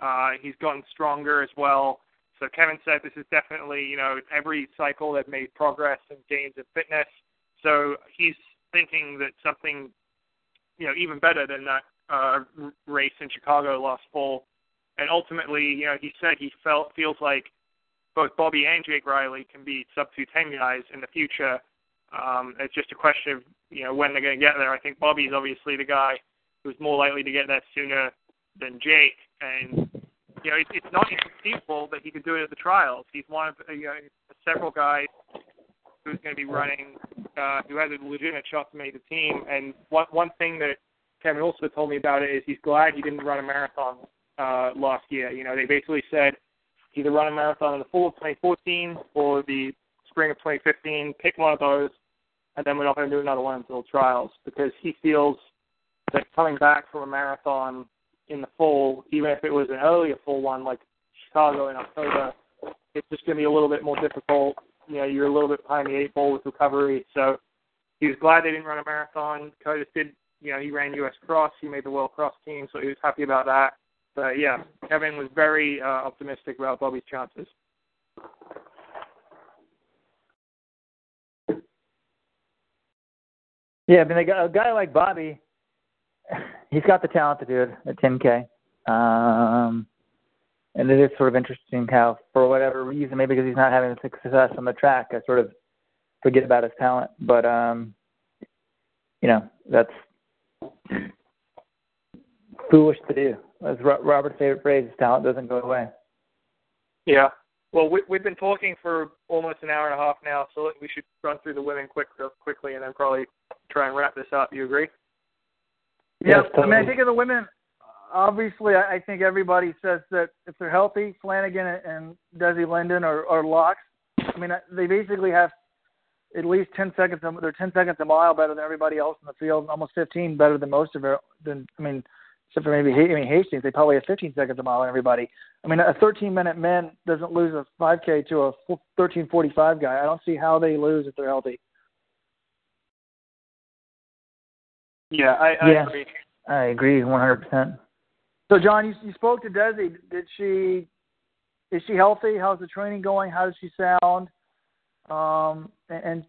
Speaker 4: Uh, he's gotten stronger as well. So Kevin said this is definitely, you know, every cycle they've made progress and gains in fitness. So he's thinking that something, you know, even better than that uh, race in Chicago last fall. And ultimately, you know, he said he felt feels like both Bobby and Jake Riley can be sub 210 guys in the future. Um, it's just a question of, you know, when they're going to get there. I think Bobby's obviously the guy who's more likely to get there sooner than Jake. And you know, it, it's not inconceivable that he could do it at the trials. He's one of you know, several guys who's going to be running, uh, who has a legitimate shot to make the team. And one one thing that Kevin also told me about it is he's glad he didn't run a marathon uh, last year. You know, they basically said either run a marathon in the fall of 2014 or the spring of 2015. Pick one of those, and then we're not going to do another one until trials because he feels that coming back from a marathon in the fall, even if it was an earlier full one like Chicago in October, it's just going to be a little bit more difficult. You know, you're a little bit behind the eight ball with recovery. So he was glad they didn't run a marathon. Curtis did, you know, he ran U.S. Cross. He made the World Cross team, so he was happy about that. But yeah, Kevin was very uh, optimistic about Bobby's chances.
Speaker 2: Yeah, I mean, a guy like Bobby, he's got the talent to do it at 10K. Um, and it is sort of interesting how, for whatever reason, maybe because he's not having success on the track, I sort of forget about his talent. But, um, you know, that's foolish to do. As Ro- Robert's favorite phrase, talent doesn't go away.
Speaker 4: Yeah. Well, we, we've been talking for almost an hour and a half now, so we should run through the women quick, quickly, and then probably try and wrap this up. You agree?
Speaker 6: Yeah,
Speaker 2: Yes,
Speaker 6: I mean, I think of the women. Obviously, I I think everybody says that if they're healthy, Flanagan and Desi Linden are, are locks. I mean, they basically have at least ten seconds. They're ten seconds a mile better than everybody else in the field. Almost fifteen better than most of it. Than I mean, except for maybe I mean Hastings, they probably have fifteen seconds a mile everybody. I mean, a 13 minute man doesn't lose a 5K to a 13:45 guy. I don't see how they lose if they're healthy.
Speaker 4: Yeah, I, I
Speaker 2: Yeah.
Speaker 4: agree.
Speaker 2: I agree 100%.
Speaker 6: So, John, you, you spoke to Desi. Did she? Is she healthy? How's the training going? How does she sound? Um, and, and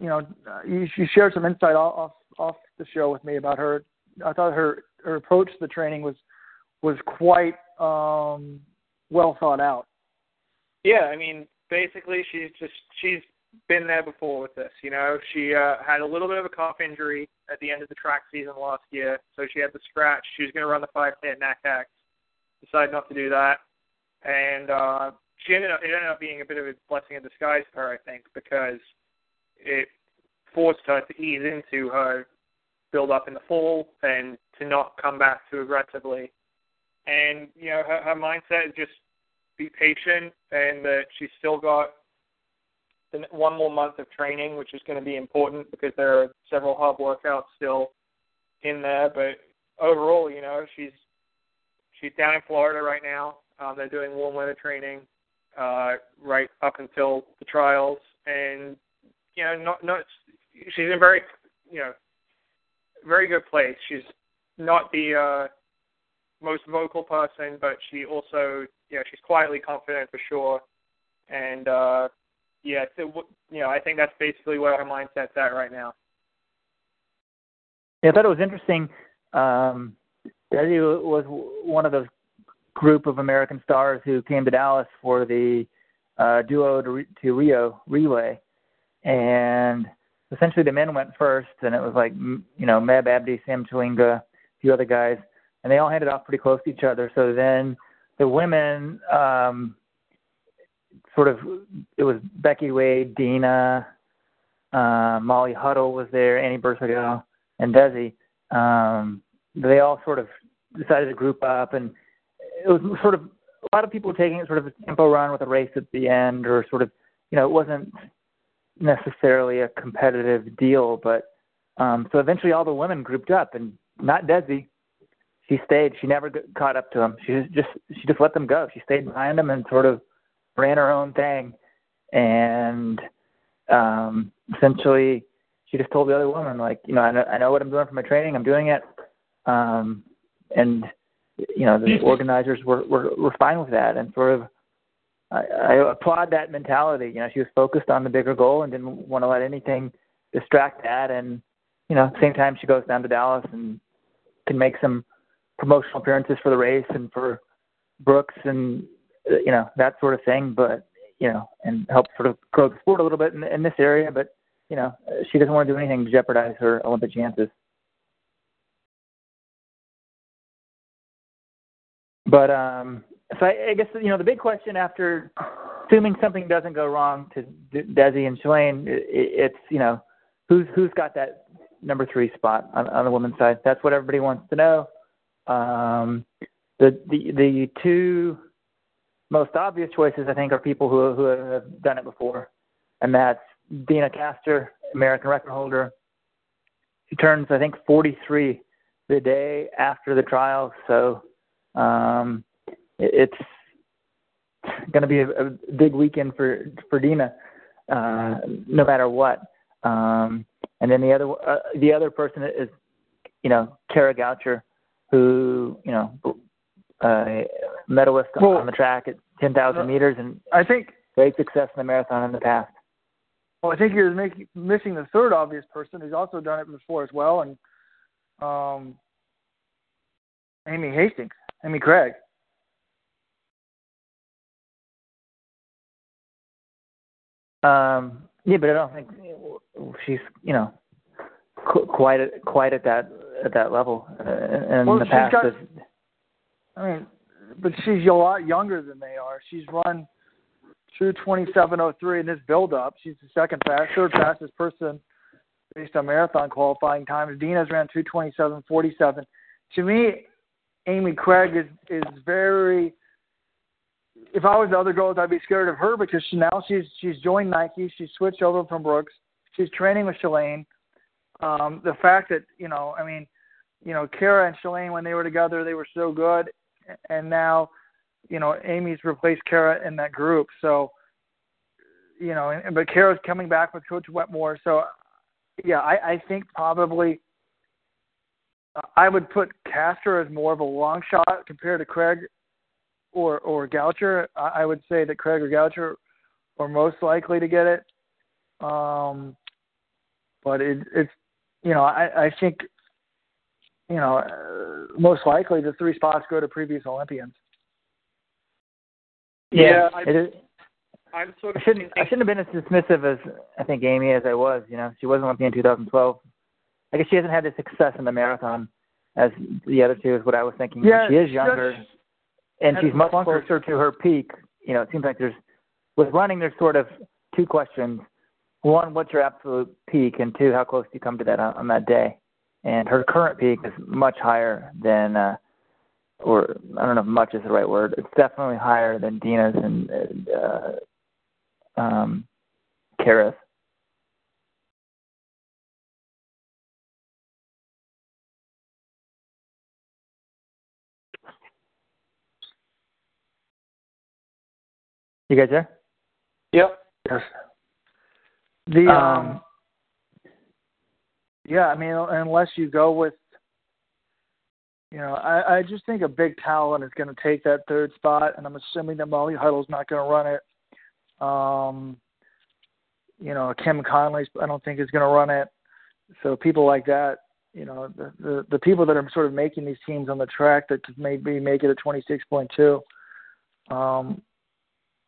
Speaker 6: you know, uh, you, you shared some insight off, off off the show with me about her I thought her her approach to the training was was quite um, well thought out.
Speaker 4: Yeah, I mean, basically, she's just she's been there before with this. You know, she uh, had a little bit of a calf injury at the end of the track season last year, so she had the scratch. She was going to run the 5K at NACAC, decided not to do that, and uh, she ended up it ended up being a bit of a blessing in disguise for her, I think, because it forced her to ease into her build up in the fall and to not come back too aggressively. And you know, her, her mindset is just be patient, and that she's still got one more month of training, which is going to be important because there are several hard workouts still in there. But overall, you know, she's she's down in Florida right now. Um, they're doing warm weather training uh, right up until the trials, and you know, not not she's in very you know very good place. She's not the uh, most vocal person, but she also know she's quietly confident for sure, and uh, yeah, so, you know I think that's basically where her mindset's at right now.
Speaker 2: Yeah, I thought it was interesting. Um, Desi was one of those group of American stars who came to Dallas for the uh, duo to, to Rio relay, and essentially the men went first, and it was like you know Meb Abdi, Sam Chelanga, a few other guys, and they all handed off pretty close to each other. So then the women, um, sort of, it was Becky Wade, Deena, uh, Molly Huddle was there, Annie Bersagel, and Desi. Um, they all sort of decided to group up, and it was sort of a lot of people were taking it sort of a tempo run with a race at the end, or sort of, you know, it wasn't necessarily a competitive deal, but um, so eventually all the women grouped up, and not Desi. She stayed. She never caught up to them. She just she just let them go. She stayed behind them and sort of ran her own thing, and um, essentially she just told the other woman like, you know, I know, I know what I'm doing for my training. I'm doing it, um, and you know the organizers were, were were fine with that and sort of I, I applaud that mentality. You know, she was focused on the bigger goal and didn't want to let anything distract that. And you know, same time, she goes down to Dallas and can make some promotional appearances for the race and for Brooks and you know that sort of thing. But you know, and help sort of grow the sport a little bit in, in this area. But you know, she doesn't want to do anything to jeopardize her Olympic chances. But um, so I, I guess you know the big question after assuming something doesn't go wrong to Desi and Shalane, it, it's you know who's who's got that number three spot on, on the women's side. That's what everybody wants to know. Um, the the the two most obvious choices I think are people who who have done it before, and that's Deena Kastor, American record holder. She turns I think 43 the day after the trials, so um, it's going to be a, a big weekend for for Deena, uh, no matter what. Um, and then the other uh, the other person is, you know, Kara Goucher, who you know, uh, medalist
Speaker 6: well,
Speaker 2: on the track at 10,000 uh, meters, and
Speaker 6: I think
Speaker 2: great success in the marathon in the past.
Speaker 6: Well, I think you're making, missing the third obvious person who's also done it before as well, and um, Amy Hastings, Amy Cragg.
Speaker 2: Um, yeah, but I don't think she's you know quite at, quite at that at that level uh, in
Speaker 6: well,
Speaker 2: the past.
Speaker 6: Got, I mean, but she's a lot younger than they are. She's run two twenty seven oh three in this build up. She's the second fast, third fastest person based on marathon qualifying times. Deena's ran two twenty seven forty seven. To me, Amy Cragg is is very if I was the other girls, I'd be scared of her because she, now she's she's joined Nike. She's switched over from Brooks. She's training with Shalane. Um, the fact that you know, I mean, you know, Kara and Shalane when they were together, they were so good, and now, you know, Amy's replaced Kara in that group. So, you know, but Kara's coming back with Coach Wetmore. So, yeah, I, I think probably I would put Kastor as more of a long shot compared to Cragg or or Goucher, I would say that Cragg or Goucher are most likely to get it. Um, but it, it's you know I, I think you know, uh, most likely the three spots go to previous Olympians.
Speaker 4: Yeah, I-
Speaker 2: it is.
Speaker 4: I'm sort
Speaker 2: I
Speaker 4: of
Speaker 2: shouldn't. I shouldn't have been as dismissive as I think Amy as I was. You know, she wasn't Olympian in 2012. I guess she hasn't had the success in the marathon as the other two. Is what I was thinking.
Speaker 6: Yeah,
Speaker 2: she is younger,
Speaker 6: does-
Speaker 2: and she's much
Speaker 6: clunkers.
Speaker 2: closer to her peak. You know, it seems like there's with running. There's sort of two questions. One, what's your absolute peak, and two, how close do you come to that on, on that day? And her current peak is much higher than, uh, or I don't know if much is the right word. It's definitely higher than Deena's and, uh, um, Kara's. You guys there?
Speaker 4: Yep.
Speaker 6: Yes. The um,
Speaker 2: Um,
Speaker 6: yeah, I mean, unless you go with, you know, I I just think a big talent is going to take that third spot, and I'm assuming that Molly Huddle's not going to run it. Um, you know, Kim Conley, I don't think is going to run it. So people like that, you know, the, the the people that are sort of making these teams on the track that could maybe make it a 26.2, um,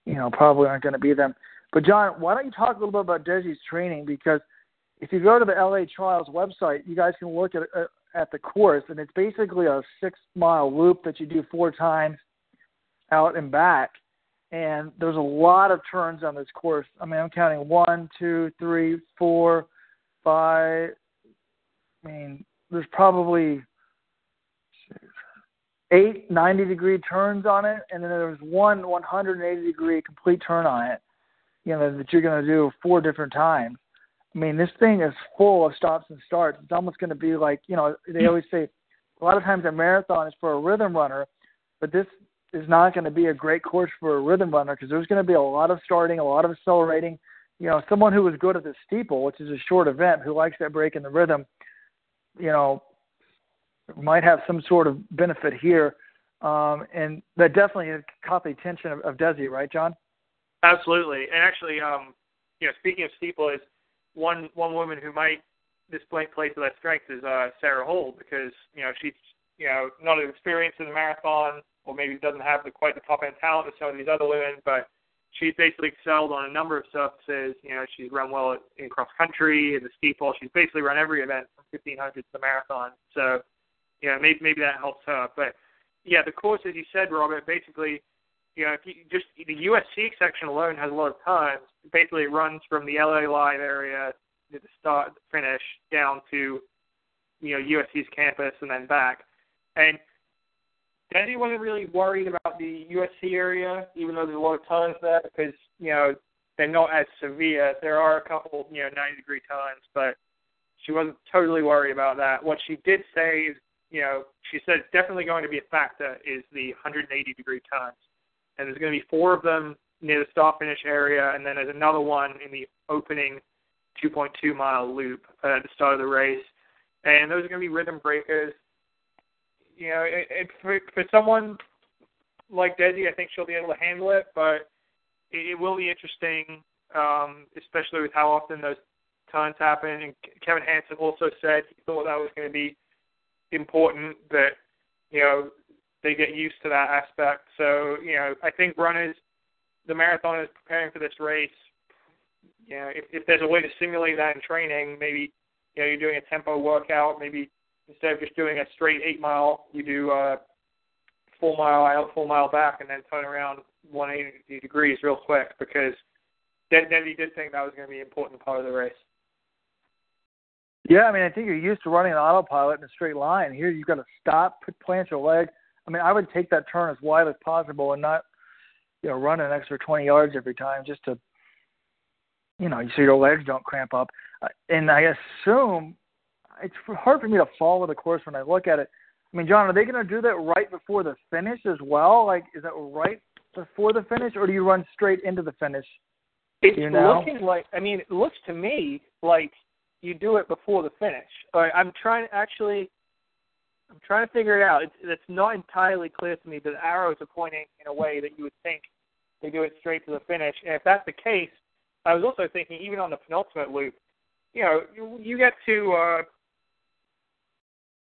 Speaker 6: you know, probably aren't going to be them. But John, why don't you talk a little bit about Desi's training? Because if you go to the LA Trials website, you guys can look at at the course, and it's basically a six mile loop that you do four times out and back. And there's a lot of turns on this course. I mean, I'm counting one, two, three, four, five. I mean, there's probably eight 90 degree turns on it, and then there's one 180 degree complete turn on it. You know that you're going to do four different times. I mean, this thing is full of stops and starts. It's almost going to be like you know they always say a lot of times a marathon is for a rhythm runner, but this is not going to be a great course for a rhythm runner because there's going to be a lot of starting, a lot of accelerating. You know, someone who is good at the steeple, which is a short event, who likes that break in the rhythm, you know, might have some sort of benefit here. Um, and that definitely caught the attention of, of Desi, right, John?
Speaker 4: Absolutely, and actually, um, you know, speaking of steeple, is one one woman who might display play to that strength is uh, Sarah Hall because you know she's you know not as experienced in the marathon, or maybe doesn't have the quite the top end talent of some of these other women, but she's basically excelled on a number of surfaces. You know, she's run well in cross country, in the steeple. She's basically run every event from 1500 to the marathon. So, you know, maybe maybe that helps her. But yeah, the course, as you said, Robert, basically, you know, if you just the USC section alone has a lot of times. Basically, runs from the LA Live area to the start finish down to you know USC's campus and then back. And Desi wasn't really worried about the USC area, even though there's a lot of times there because you know they're not as severe. There are a couple you know 90 degree times, but she wasn't totally worried about that. What she did say is, you know, she said definitely going to be a factor is the 180 degree times, and there's going to be four of them near the start finish area, and then there's another one in the opening 2.2 mile loop uh, at the start of the race, and those are going to be rhythm breakers you know, it, it, for for someone like Desi, I think she'll be able to handle it, but it, it will be interesting, um, especially with how often those times happen. And Kevin Hanson also said he thought that was going to be important that you know they get used to that aspect. So you know, I think runners, the marathon is preparing for this race. You know, if, if there's a way to simulate that in training, maybe you know you're doing a tempo workout, maybe instead of just doing a straight eight mile, you do a full mile out, full mile back, and then turn around 180 degrees real quick because then he did think that was going to be an important part of the race.
Speaker 6: Yeah, I mean, I think you're used to running an autopilot in a straight line. Here, you've got to stop, put, plant your leg. I mean, I would take that turn as wide as possible and not, you know, run an extra 20 yards every time just to, you know, so your legs don't cramp up. Uh, And I assume it's hard for me to follow the course when I look at it. I mean, John, are they going to do that right before the finish as well? Like, is that right before the finish, or do you run straight into the finish?
Speaker 4: It's
Speaker 6: you know?
Speaker 4: looking like. I mean, it looks to me like you do it before the finish. All right, I'm trying actually. I'm trying to figure it out. It's it's not entirely clear to me, but the arrows are pointing in a way that you would think they do it straight to the finish. And if that's the case, I was also thinking even on the penultimate loop, you know, you, you get to uh,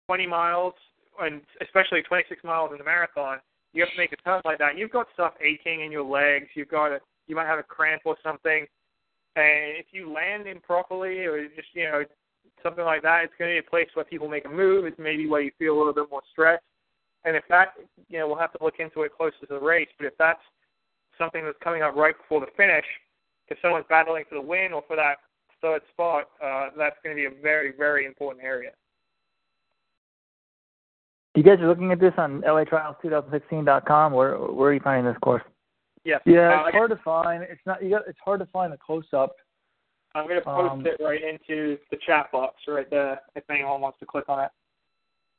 Speaker 4: 20 miles, and especially 26 miles in the marathon, you have to make a turn like that. You've got stuff aching in your legs. You've got a, you might have a cramp or something, and if you land improperly or just you know something like that, it's going to be a place where people make a move. It's maybe where you feel a little bit more stressed. And if that, you know, we'll have to look into it closer to the race. But if that's something that's coming up right before the finish, if someone's battling for the win or for that third spot, uh, that's going to be a very, very important area.
Speaker 2: You guys are looking at this on LATrials2016.com. Where where are you finding this course?
Speaker 4: Yes.
Speaker 6: Yeah,
Speaker 4: uh,
Speaker 6: it's hard to find. It's not. You got. It's hard to find the close up.
Speaker 4: I'm going to post
Speaker 6: um,
Speaker 4: it right into the chat box right there if anyone wants to click on it.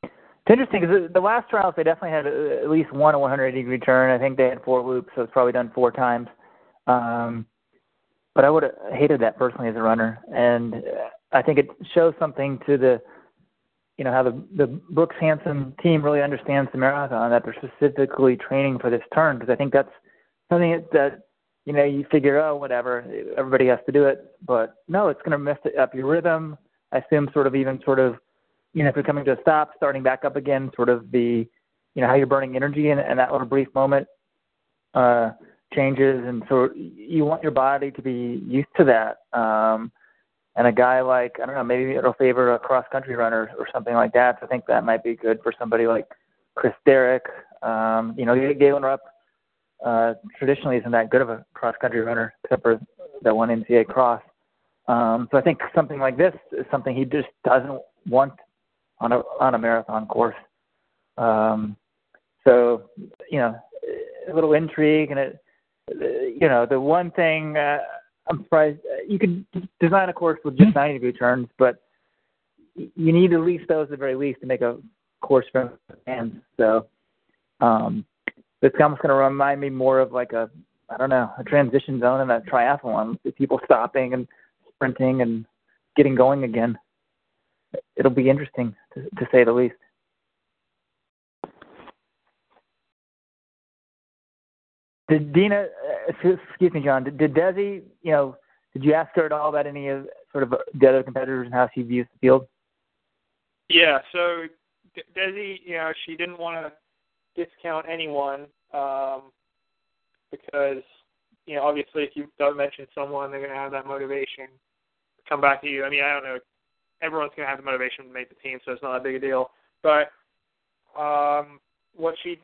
Speaker 2: It's interesting because the last trials they definitely had uh, at least one 180 degree turn. I think they had four loops, so it's probably done four times. Um, but I would have hated that personally as a runner, and I think it shows something to the, you know, how the the Brooks Hanson team really understands the marathon that they're specifically training for this turn because I think that's something that, that you know you figure oh whatever everybody has to do it, but no, it's going to mess up your rhythm. I assume sort of even sort of you know, if you're coming to a stop, starting back up again, sort of the, you know, how you're burning energy in, in that little brief moment uh, changes, and so you want your body to be used to that. Um, and a guy like I don't know, maybe it'll favor a cross country runner or something like that. So I think that might be good for somebody like Chris Derrick. Um, you know, Galen Rupp uh, traditionally isn't that good of a cross country runner, except for that one NCAA cross. Um, so I think something like this is something he just doesn't want on a on a marathon course. Um, so you know, a little intrigue and it, you know, the one thing uh, I'm surprised you could design a course with just 90 degree turns, but you need at least those at the very least to make a course for fans. So um, it's almost going to remind me more of like a I don't know a transition zone in a triathlon people stopping and sprinting and getting going again it'll be interesting to, to say the least. Did Deena, uh, excuse me, John, did, did Desi, you know, did you ask her at all about any of sort of the other competitors and how she views the field?
Speaker 4: Yeah, so Desi, you know, she didn't want to discount anyone um, because, you know, obviously if you don't mention someone, they're going to have that motivation to come back to you. I mean, I don't know everyone's going to have the motivation to make the team, so it's not a big a deal. But um, what she,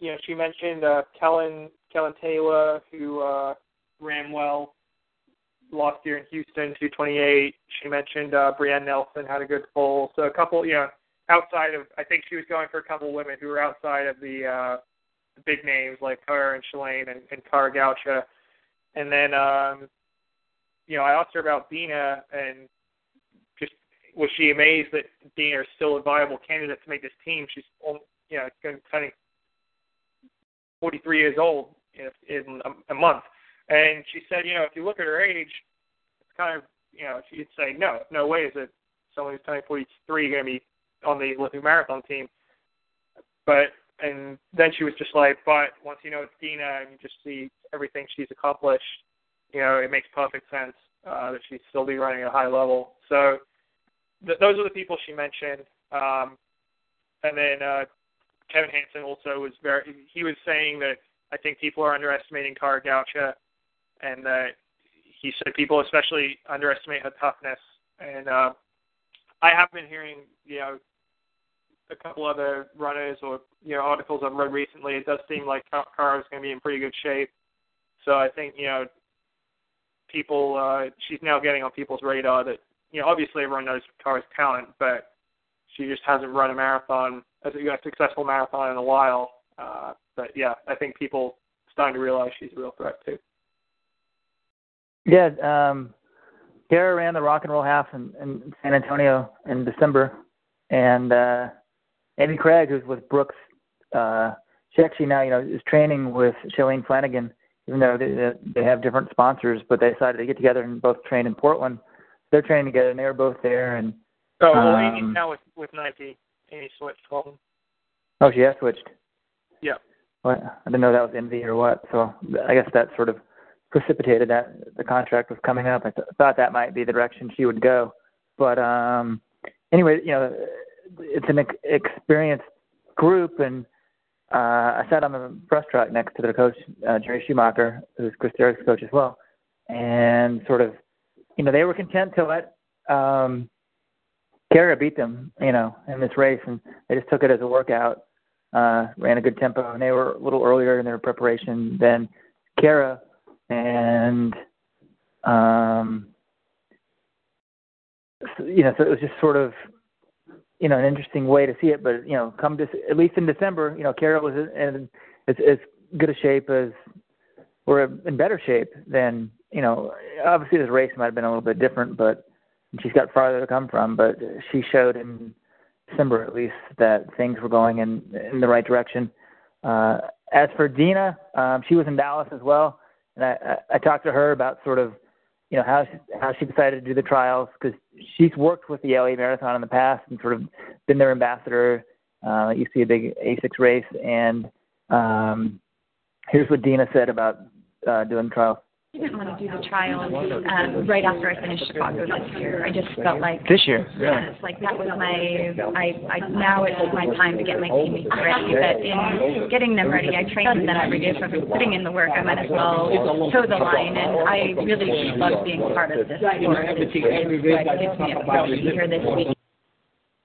Speaker 4: you know, she mentioned uh, Kellyn Kellyn Taylor, who uh, ran well last year in Houston, 228. She mentioned uh, Brianne Nelson had a good pull. So a couple, you know, outside of, I think she was going for a couple women who were outside of the, uh, the big names like her and Shalane and, and Kara Goucher. And then, um, you know, I asked her about Deena, and just was she amazed that Deena is still a viable candidate to make this team? She's, you know, going turning 43 years old in, in a, a month, and she said, you know, if you look at her age, it's kind of, you know, she'd say, no, no way is it someone who's turning 43 going to be on the Olympic marathon team. But and then she was just like, but once you know it's Deena and you just see everything she's accomplished, you know, it makes perfect sense uh, that she'd still be running at a high level. So th- those are the people she mentioned. Um, and then uh, Kevin Hanson also was very. He was saying that I think people are underestimating Kara Goucher, and that he said people especially underestimate her toughness. And uh, I have been hearing, you know, a couple other runners or you know articles I've read recently. It does seem like Kara is going to be in pretty good shape. So I think you know people. Uh, she's now getting on people's radar that you know, obviously everyone knows Kara's talent, but she just hasn't run a marathon, as a successful marathon in a while. Uh, but yeah, I think people starting to realize she's a real threat too.
Speaker 2: Yeah, um, Kara ran the Rock and Roll Half in, in San Antonio in December, and uh, Amy Cragg, who's with Brooks, uh, she actually now you know is training with Shalane Flanagan, even though they, they have different sponsors, but they decided to get together and both train in Portland they're training together, and they were both there. And
Speaker 4: oh, well,
Speaker 2: um,
Speaker 4: Amy's now with with Nike. Amy switched home.
Speaker 2: Oh, she has switched.
Speaker 4: Yeah.
Speaker 2: Well, I didn't know that was envy or what. So I guess that sort of precipitated that the contract was coming up. I th- thought that might be the direction she would go. But um anyway, you know, it's an ex- experienced group, and uh, I sat on the breaststroke next to their coach uh, Jerry Schumacher, who's Chris Derrick's coach as well, and sort of, you know, they were content to let um, Kara beat them, you know, in this race, and they just took it as a workout. Uh, ran a good tempo, and they were a little earlier in their preparation than Kara, and um, so, you know, so it was just sort of, you know, an interesting way to see it. But you know, come to at least in December, you know, Kara was in as as good a shape as, or in better shape than you know. Obviously, this race might have been a little bit different, but she's got farther to come from. But she showed in December at least that things were going in in the right direction. Uh, as for Deena, um, she was in Dallas as well, and I, I, I talked to her about sort of you know how she, how she decided to do the trials because she's worked with the LA Marathon in the past and sort of been their ambassador. Uh, you see a big ASICS race, and um, here's what Deena said about uh, doing trials.
Speaker 9: I didn't want to do the trials um, right after I finished Chicago this year. I just felt like
Speaker 2: this year,
Speaker 9: yeah, it's like that was my. I, I now it's my time to get my teammates ready. But in getting them ready, I trained them every day. So if I'm putting in the work, I might as well toe the line. And I really love being part of this sport. It gives me a thrill to be here this week.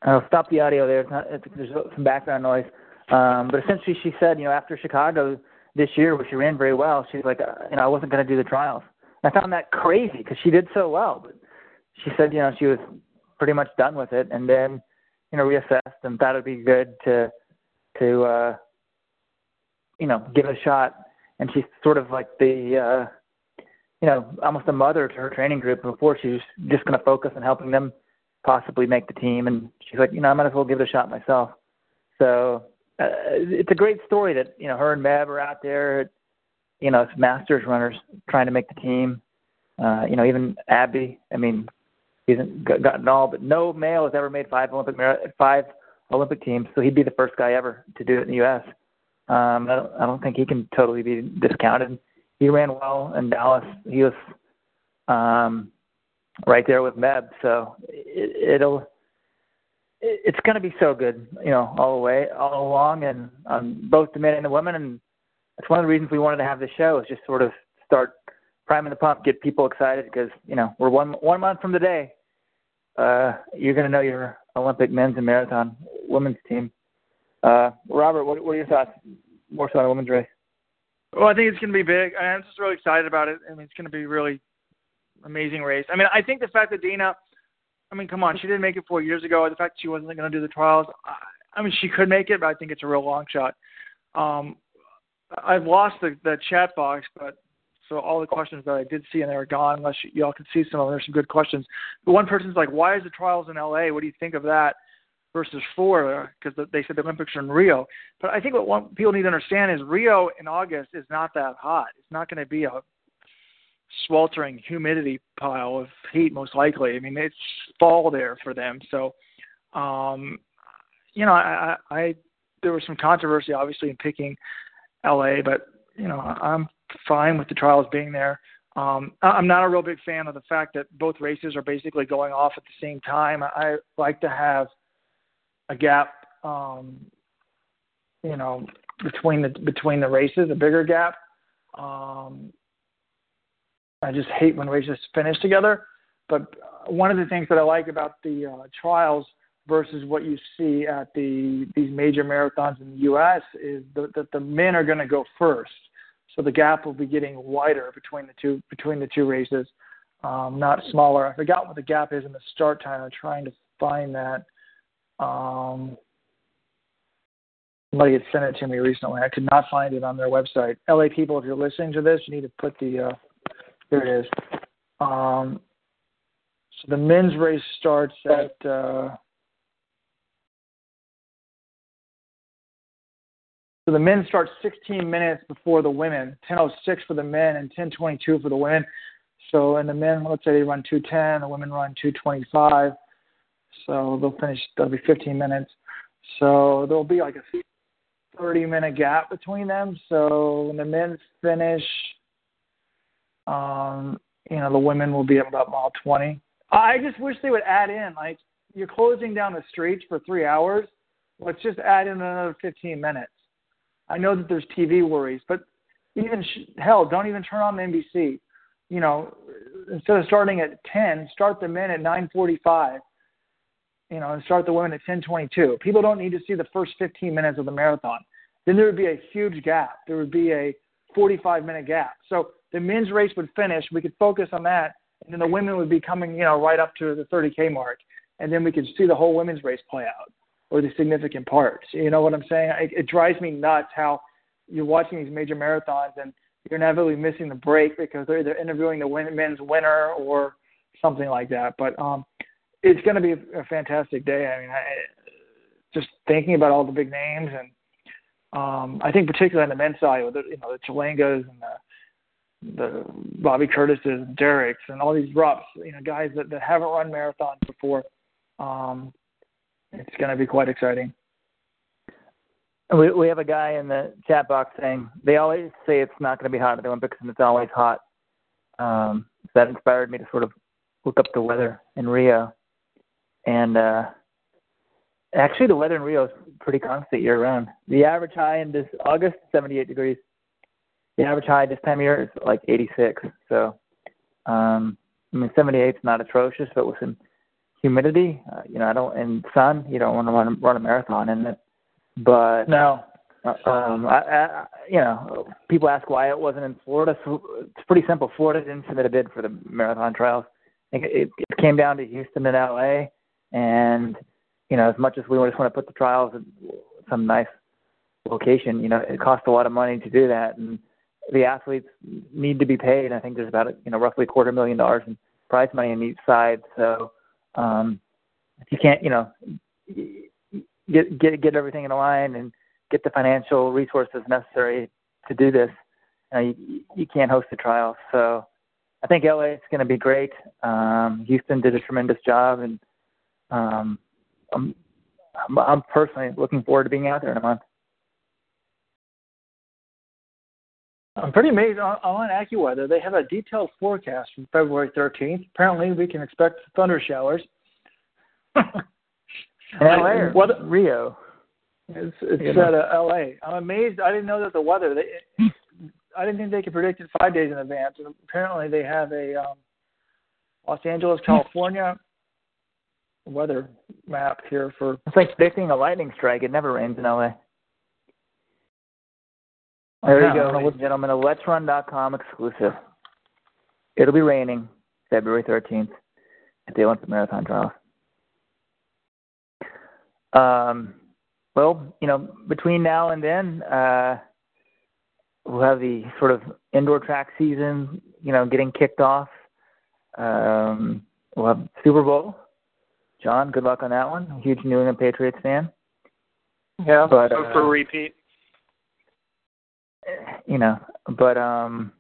Speaker 2: I'll stop the audio there. It's not, it's, there's some background noise. Um, but essentially, she said, you know, after Chicago this year, where she ran very well, she's like, uh, you know, I wasn't going to do the trials. And I found that crazy because she did so well. But she said, you know, she was pretty much done with it, and then, you know, reassessed and thought it'd be good to, to, uh, you know, give it a shot. And she's sort of like the, uh, you know, almost a mother to her training group. Before she was just going to focus on helping them possibly make the team, and she's like, you know, I might as well give it a shot myself. So uh, it's a great story that you know her and Meb are out there, you know, as masters runners trying to make the team. Uh, you know, even Abdi. I mean, he hasn't gotten all, but no male has ever made five Olympic five Olympic teams, so he'd be the first guy ever to do it in the U.S. Um, I don't, I don't think he can totally be discounted. He ran well in Dallas. He was um, right there with Meb, so it, it'll it's going to be so good, you know, all the way, all along, and um, both the men and the women. And that's one of the reasons we wanted to have the show is just sort of start priming the pump, get people excited because you know we're one one month from the day. Uh, you're going to know your Olympic men's and marathon women's team. Uh, Robert, what, what are your thoughts? More so on the women's race.
Speaker 6: Well, I think it's going to be big. I'm just really excited about it. I mean, it's going to be really amazing race. I mean, I think the fact that Deena I mean, come on, she didn't make it four years ago. The fact she wasn't going to do the trials, I, I mean, she could make it, but I think it's a real long shot. Um, I've lost the, the chat box, but so all the questions that I did see and they were gone. Unless y'all can see some of them, there's some good questions. But one person's like, "Why is the trials in L.A.? What do you think of that?" Versus Florida, because they said the Olympics are in Rio. But I think what one, people need to understand is Rio in August is not that hot. It's not going to be a sweltering humidity pile of heat most likely. I mean, it's fall there for them. So, um, you know, I, I there was some controversy obviously in picking LA, but you know, I'm fine with the trials being there. Um, I'm not a real big fan of the fact that both races are basically going off at the same time. I like to have a gap, um, you know, between the between the races, a bigger gap. Um, I just hate when races finish together. But one of the things that I like about the uh, trials versus what you see at the these major marathons in the U.S. is that the, the men are going to go first, so the gap will be getting wider between the two between the two races, um, not smaller. I forgot what the gap is in the start time. I'm trying to find that. Um, somebody had sent it to me recently. I could not find it on their website. LA people, if you're listening to this, you need to put the uh, here it is. Um, so the men's race starts at uh, so the men start 16 minutes before the women, 10:06 for the men and 10:22 for the women. So and the men, let's say they run 210, the women run 225. So they'll finish. That'll be 15 minutes. So there'll be like a 30 minute gap between them. So when the men finish um, you know, the women will be at about mile 20. I just wish they would add in, like, you're closing down the streets for three hours. Let's just add in another 15 minutes. I know that there's TV worries, but even sh- hell, don't even turn on the NBC. You know, instead of starting at 10, start the men at 9:45. You know, and start the women at 10:22. People don't need to see the first 15 minutes of the marathon. Then there would be a huge gap. There would be a 45 minute gap. So the men's race would finish. We could focus on that, and then the women would be coming, you know, right up to the 30k mark, and then we could see the whole women's race play out or the significant parts. You know what I'm saying? It, it drives me nuts how you're watching these major marathons and you're inevitably missing the break because they're either interviewing the men's winner or something like that. But um, it's going to be a, a fantastic day. I mean, I, just thinking about all the big names and um, I think particularly on the men's side with the, you know the Chelangas and the the Bobby Curtises, and Derrick's, and all these Rupps, you know, guys that, that haven't run marathons before. Um, it's going to be quite exciting.
Speaker 2: We we have a guy in the chat box saying they always say it's not going to be hot at the Olympics and it's always hot. Um, that inspired me to sort of look up the weather in Rio, and uh, actually the weather in Rio is pretty constant year round. The average high in this August 78 degrees. The average high this time of year is like 86. So, um, I mean 78 is not atrocious, but with some humidity, uh, you know, I don't and sun, you don't want to run run a marathon in it. But
Speaker 6: No,
Speaker 2: um, I, I, you know, people ask why it wasn't in Florida. So it's pretty simple. Florida didn't submit a bid for the marathon trials. It, it, it came down to Houston and LA, and you know, as much as we just want to put the trials in some nice location, you know, it costs a lot of money to do that, and the athletes need to be paid. I think there's about you know roughly a quarter million dollars in prize money on each side. So um, if you can't, you know, get get get everything in line and get the financial resources necessary to do this, uh, you, you can't host the trials. So I think LA is going to be great. Um, Houston did a tremendous job, and um, I'm, I'm I'm personally looking forward to being out there in a month.
Speaker 6: I'm pretty amazed on, on AccuWeather. They have a detailed forecast from February 13th. Apparently, we can expect thunder showers.
Speaker 2: LA
Speaker 6: What-
Speaker 2: Rio.
Speaker 6: It's, it's
Speaker 2: You know.
Speaker 6: at uh, L.A. I'm amazed. I didn't know that the weather. They, I didn't think they could predict it five days in advance. And apparently, they have a um, Los Angeles, California weather map here for.
Speaker 2: It's like predicting a lightning strike. It never rains in LA. There you go, ladies and gentlemen. A Let'sRun.com exclusive. It'll be raining February 13th at the Olympic Marathon Trials. Um, well, you know, between now and then, uh, we'll have the sort of indoor track season, you know, getting kicked off. Um, we'll have Super Bowl. John, good luck on that one. Huge New England Patriots fan.
Speaker 4: Yeah,
Speaker 2: But,
Speaker 4: so
Speaker 2: uh,
Speaker 4: for repeat.
Speaker 2: you know, but um,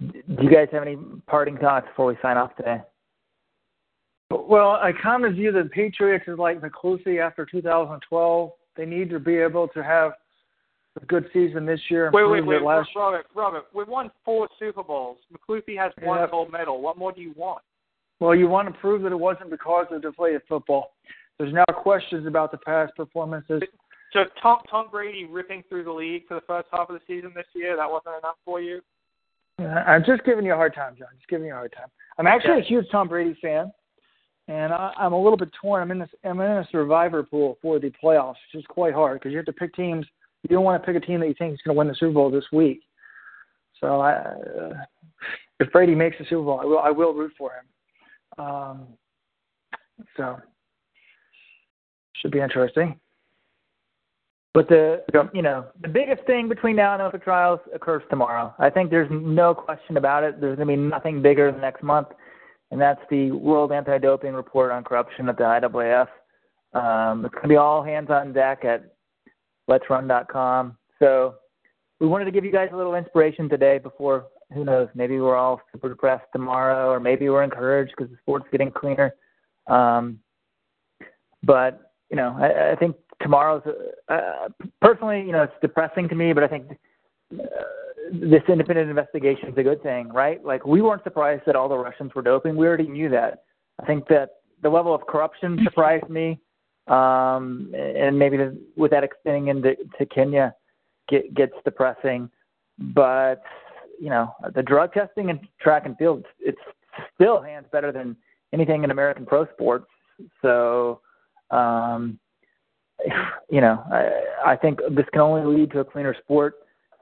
Speaker 2: do you guys have any parting thoughts before we sign off today?
Speaker 6: Well, I kind of view the Patriots as like McCluskey after 2012. They need to be able to have a good season this year. and
Speaker 4: Wait, wait,
Speaker 6: prove
Speaker 4: wait,
Speaker 6: that last
Speaker 4: Robert, Robert. We've won four Super Bowls. McCluskey has one
Speaker 6: Yeah.
Speaker 4: gold medal. What more do you want?
Speaker 6: Well, you want to prove that it wasn't because of the deflated football. There's now questions about the past performances.
Speaker 4: So Tom Tom Brady ripping through the league for the first half of the season this year, that wasn't enough for you?
Speaker 6: I'm just giving you a hard time, John. Just giving you a hard time. I'm actually a huge Tom Brady fan, and I, I'm a little bit torn. I'm in this. I'm in a survivor pool for the playoffs, which is quite hard because you have to pick teams. You don't want to pick a team that you think is going to win the Super Bowl this week. So I, uh, if Brady makes the Super Bowl, I will. I will root for him. Um, so should be interesting.
Speaker 2: But the you know the biggest thing between now and Olympic trials occurs tomorrow. I think there's no question about it. There's going to be nothing bigger than next month, and that's the World Anti-Doping Report on Corruption at the IAAF. Um, it's going to be all hands on deck at Let'sRun.com. So we wanted to give you guys a little inspiration today. Before who knows, maybe we're all super depressed tomorrow, or maybe we're encouraged because the sport's getting cleaner. Um, but you know, I, I think tomorrow's uh, personally, you know, it's depressing to me, but I think uh, this independent investigation is a good thing, right? Like we weren't surprised that all the Russians were doping. We already knew that. I think that the level of corruption surprised me, um, and maybe the, with that extending into to Kenya, get, gets depressing. But you know, the drug testing in track and field, it's still hands better than anything in American pro sports. So, um, you know, I, I think this can only lead to a cleaner sport,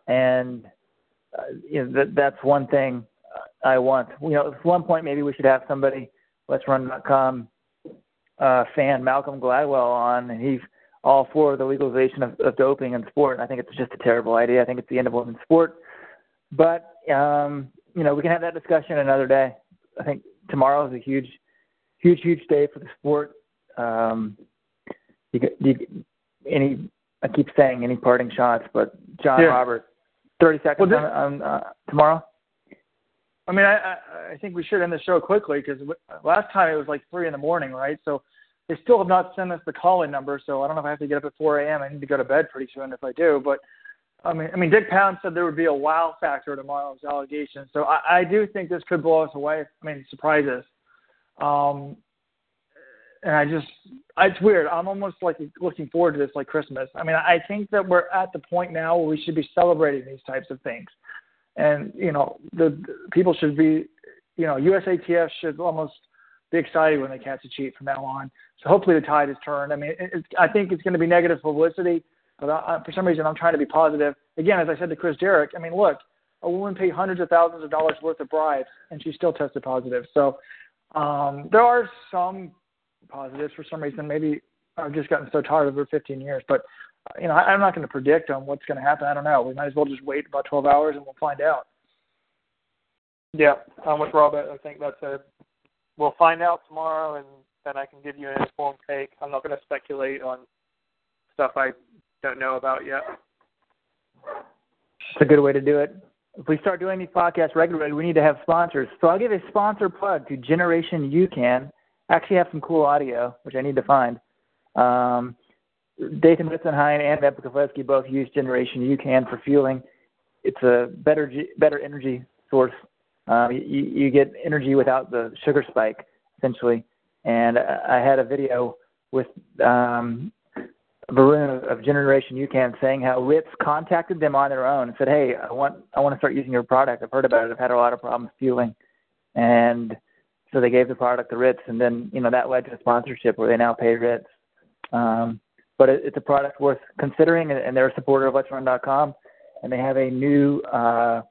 Speaker 2: and uh, you know that that's one thing I want. You know, at one point maybe we should have somebody, Let's Run.com uh, fan Malcolm Gladwell on, and he's all for the legalization of, of doping in sport. And I think it's just a terrible idea. I think it's the end of women's sport. But um, you know, we can have that discussion another day. I think tomorrow is a huge, huge, huge day for the sport. Um, you, you, any, I keep saying any parting shots, but John
Speaker 6: Yeah.
Speaker 2: Robert, thirty seconds
Speaker 6: Well,
Speaker 2: on, on uh, tomorrow.
Speaker 6: I mean, I, I I think we should end the show quickly because last time it was like three in the morning, right? So they still have not sent us the call-in number, so I don't know if I have to get up at 4 a.m. I need to go to bed pretty soon if I do. But I mean, I mean, Dick Pound said there would be a wow factor to tomorrow's allegations, so I, I do think this could blow us away. I mean, surprise us. Um, and I just, it's weird. I'm almost like looking forward to this like Christmas. I mean, I think that we're at the point now where we should be celebrating these types of things and you know the, the people should be you know USATF should almost be excited when they catch a cheat from now on. So hopefully the tide has turned. I mean, it, it's, I think it's going to be negative publicity, but I, for some reason I'm trying to be positive. Again, as I said to Chris Derrick, I mean, look, a woman paid hundreds of thousands of dollars worth of bribes and she still tested positive. So um, there are some positives for some reason. Maybe I've just gotten so tired of her 15 years, but you know, I, I'm not going to predict on what's going to happen. I don't know. We might as well just wait about 12 hours and we'll find out.
Speaker 4: Yeah, I'm with Robert. I think that's a. We'll find out tomorrow, and then I can give you an informed take. I'm not going to speculate on stuff I don't know about yet.
Speaker 2: It's a good way to do it. If we start doing these podcasts regularly, we need to have sponsors. So I'll give a sponsor plug to Generation UCAN. Actually, have some cool audio, which I need to find. Um, Dathan Ritzenheim and Epic Kovetsky both use Generation UCAN for fueling. It's a better better energy source. Um, you, you get energy without the sugar spike, essentially. And I I had a video with um, Varun of Generation UCAN saying how Ritz contacted them on their own and said, "Hey, I want I want to start using your product. I've heard about it. I've had a lot of problems fueling," and so they gave the product to Ritz, and then you know that led to a sponsorship where they now pay Ritz. Um, but it, it's a product worth considering, and, and they're a supporter of Let'sRun.com, and they have a new. Uh,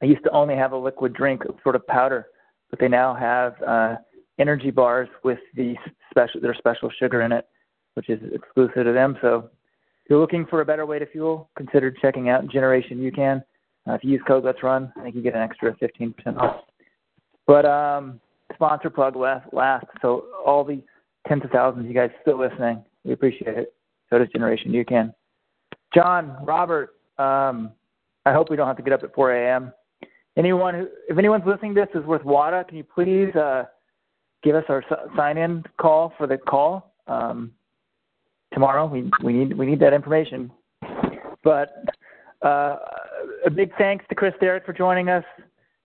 Speaker 2: they used to only have a liquid drink, sort of powder, but they now have uh, energy bars with the special their special sugar in it, which is exclusive to them. So if you're looking for a better way to fuel, consider checking out Generation UCAN. Uh, if you use code Let's Run, I think you get an extra 15% off. But um, sponsor plug last, last. So all the tens of thousands of you guys still listening, we appreciate it. So does Generation UCAN. John, Robert, um, I hope we don't have to get up at 4 a.m. Anyone who, if anyone's listening to this is worth WADA, can you please uh, give us our sign-in call for the call um, tomorrow? We we need we need that information. But uh, a big thanks to Chris Derrick for joining us.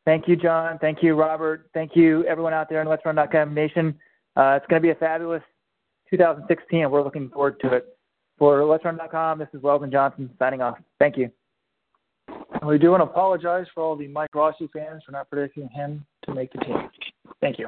Speaker 2: Thank you, John. Thank you, Robert. Thank you, everyone out there in Let's Run.com Nation. Uh, it's going to be a fabulous 2016, and we're looking forward to it. For Let's Run.com, this is Weldon Johnson signing off. Thank you.
Speaker 6: We do want to apologize for all the Mike Rossi fans for not predicting him to make the team. Thank you.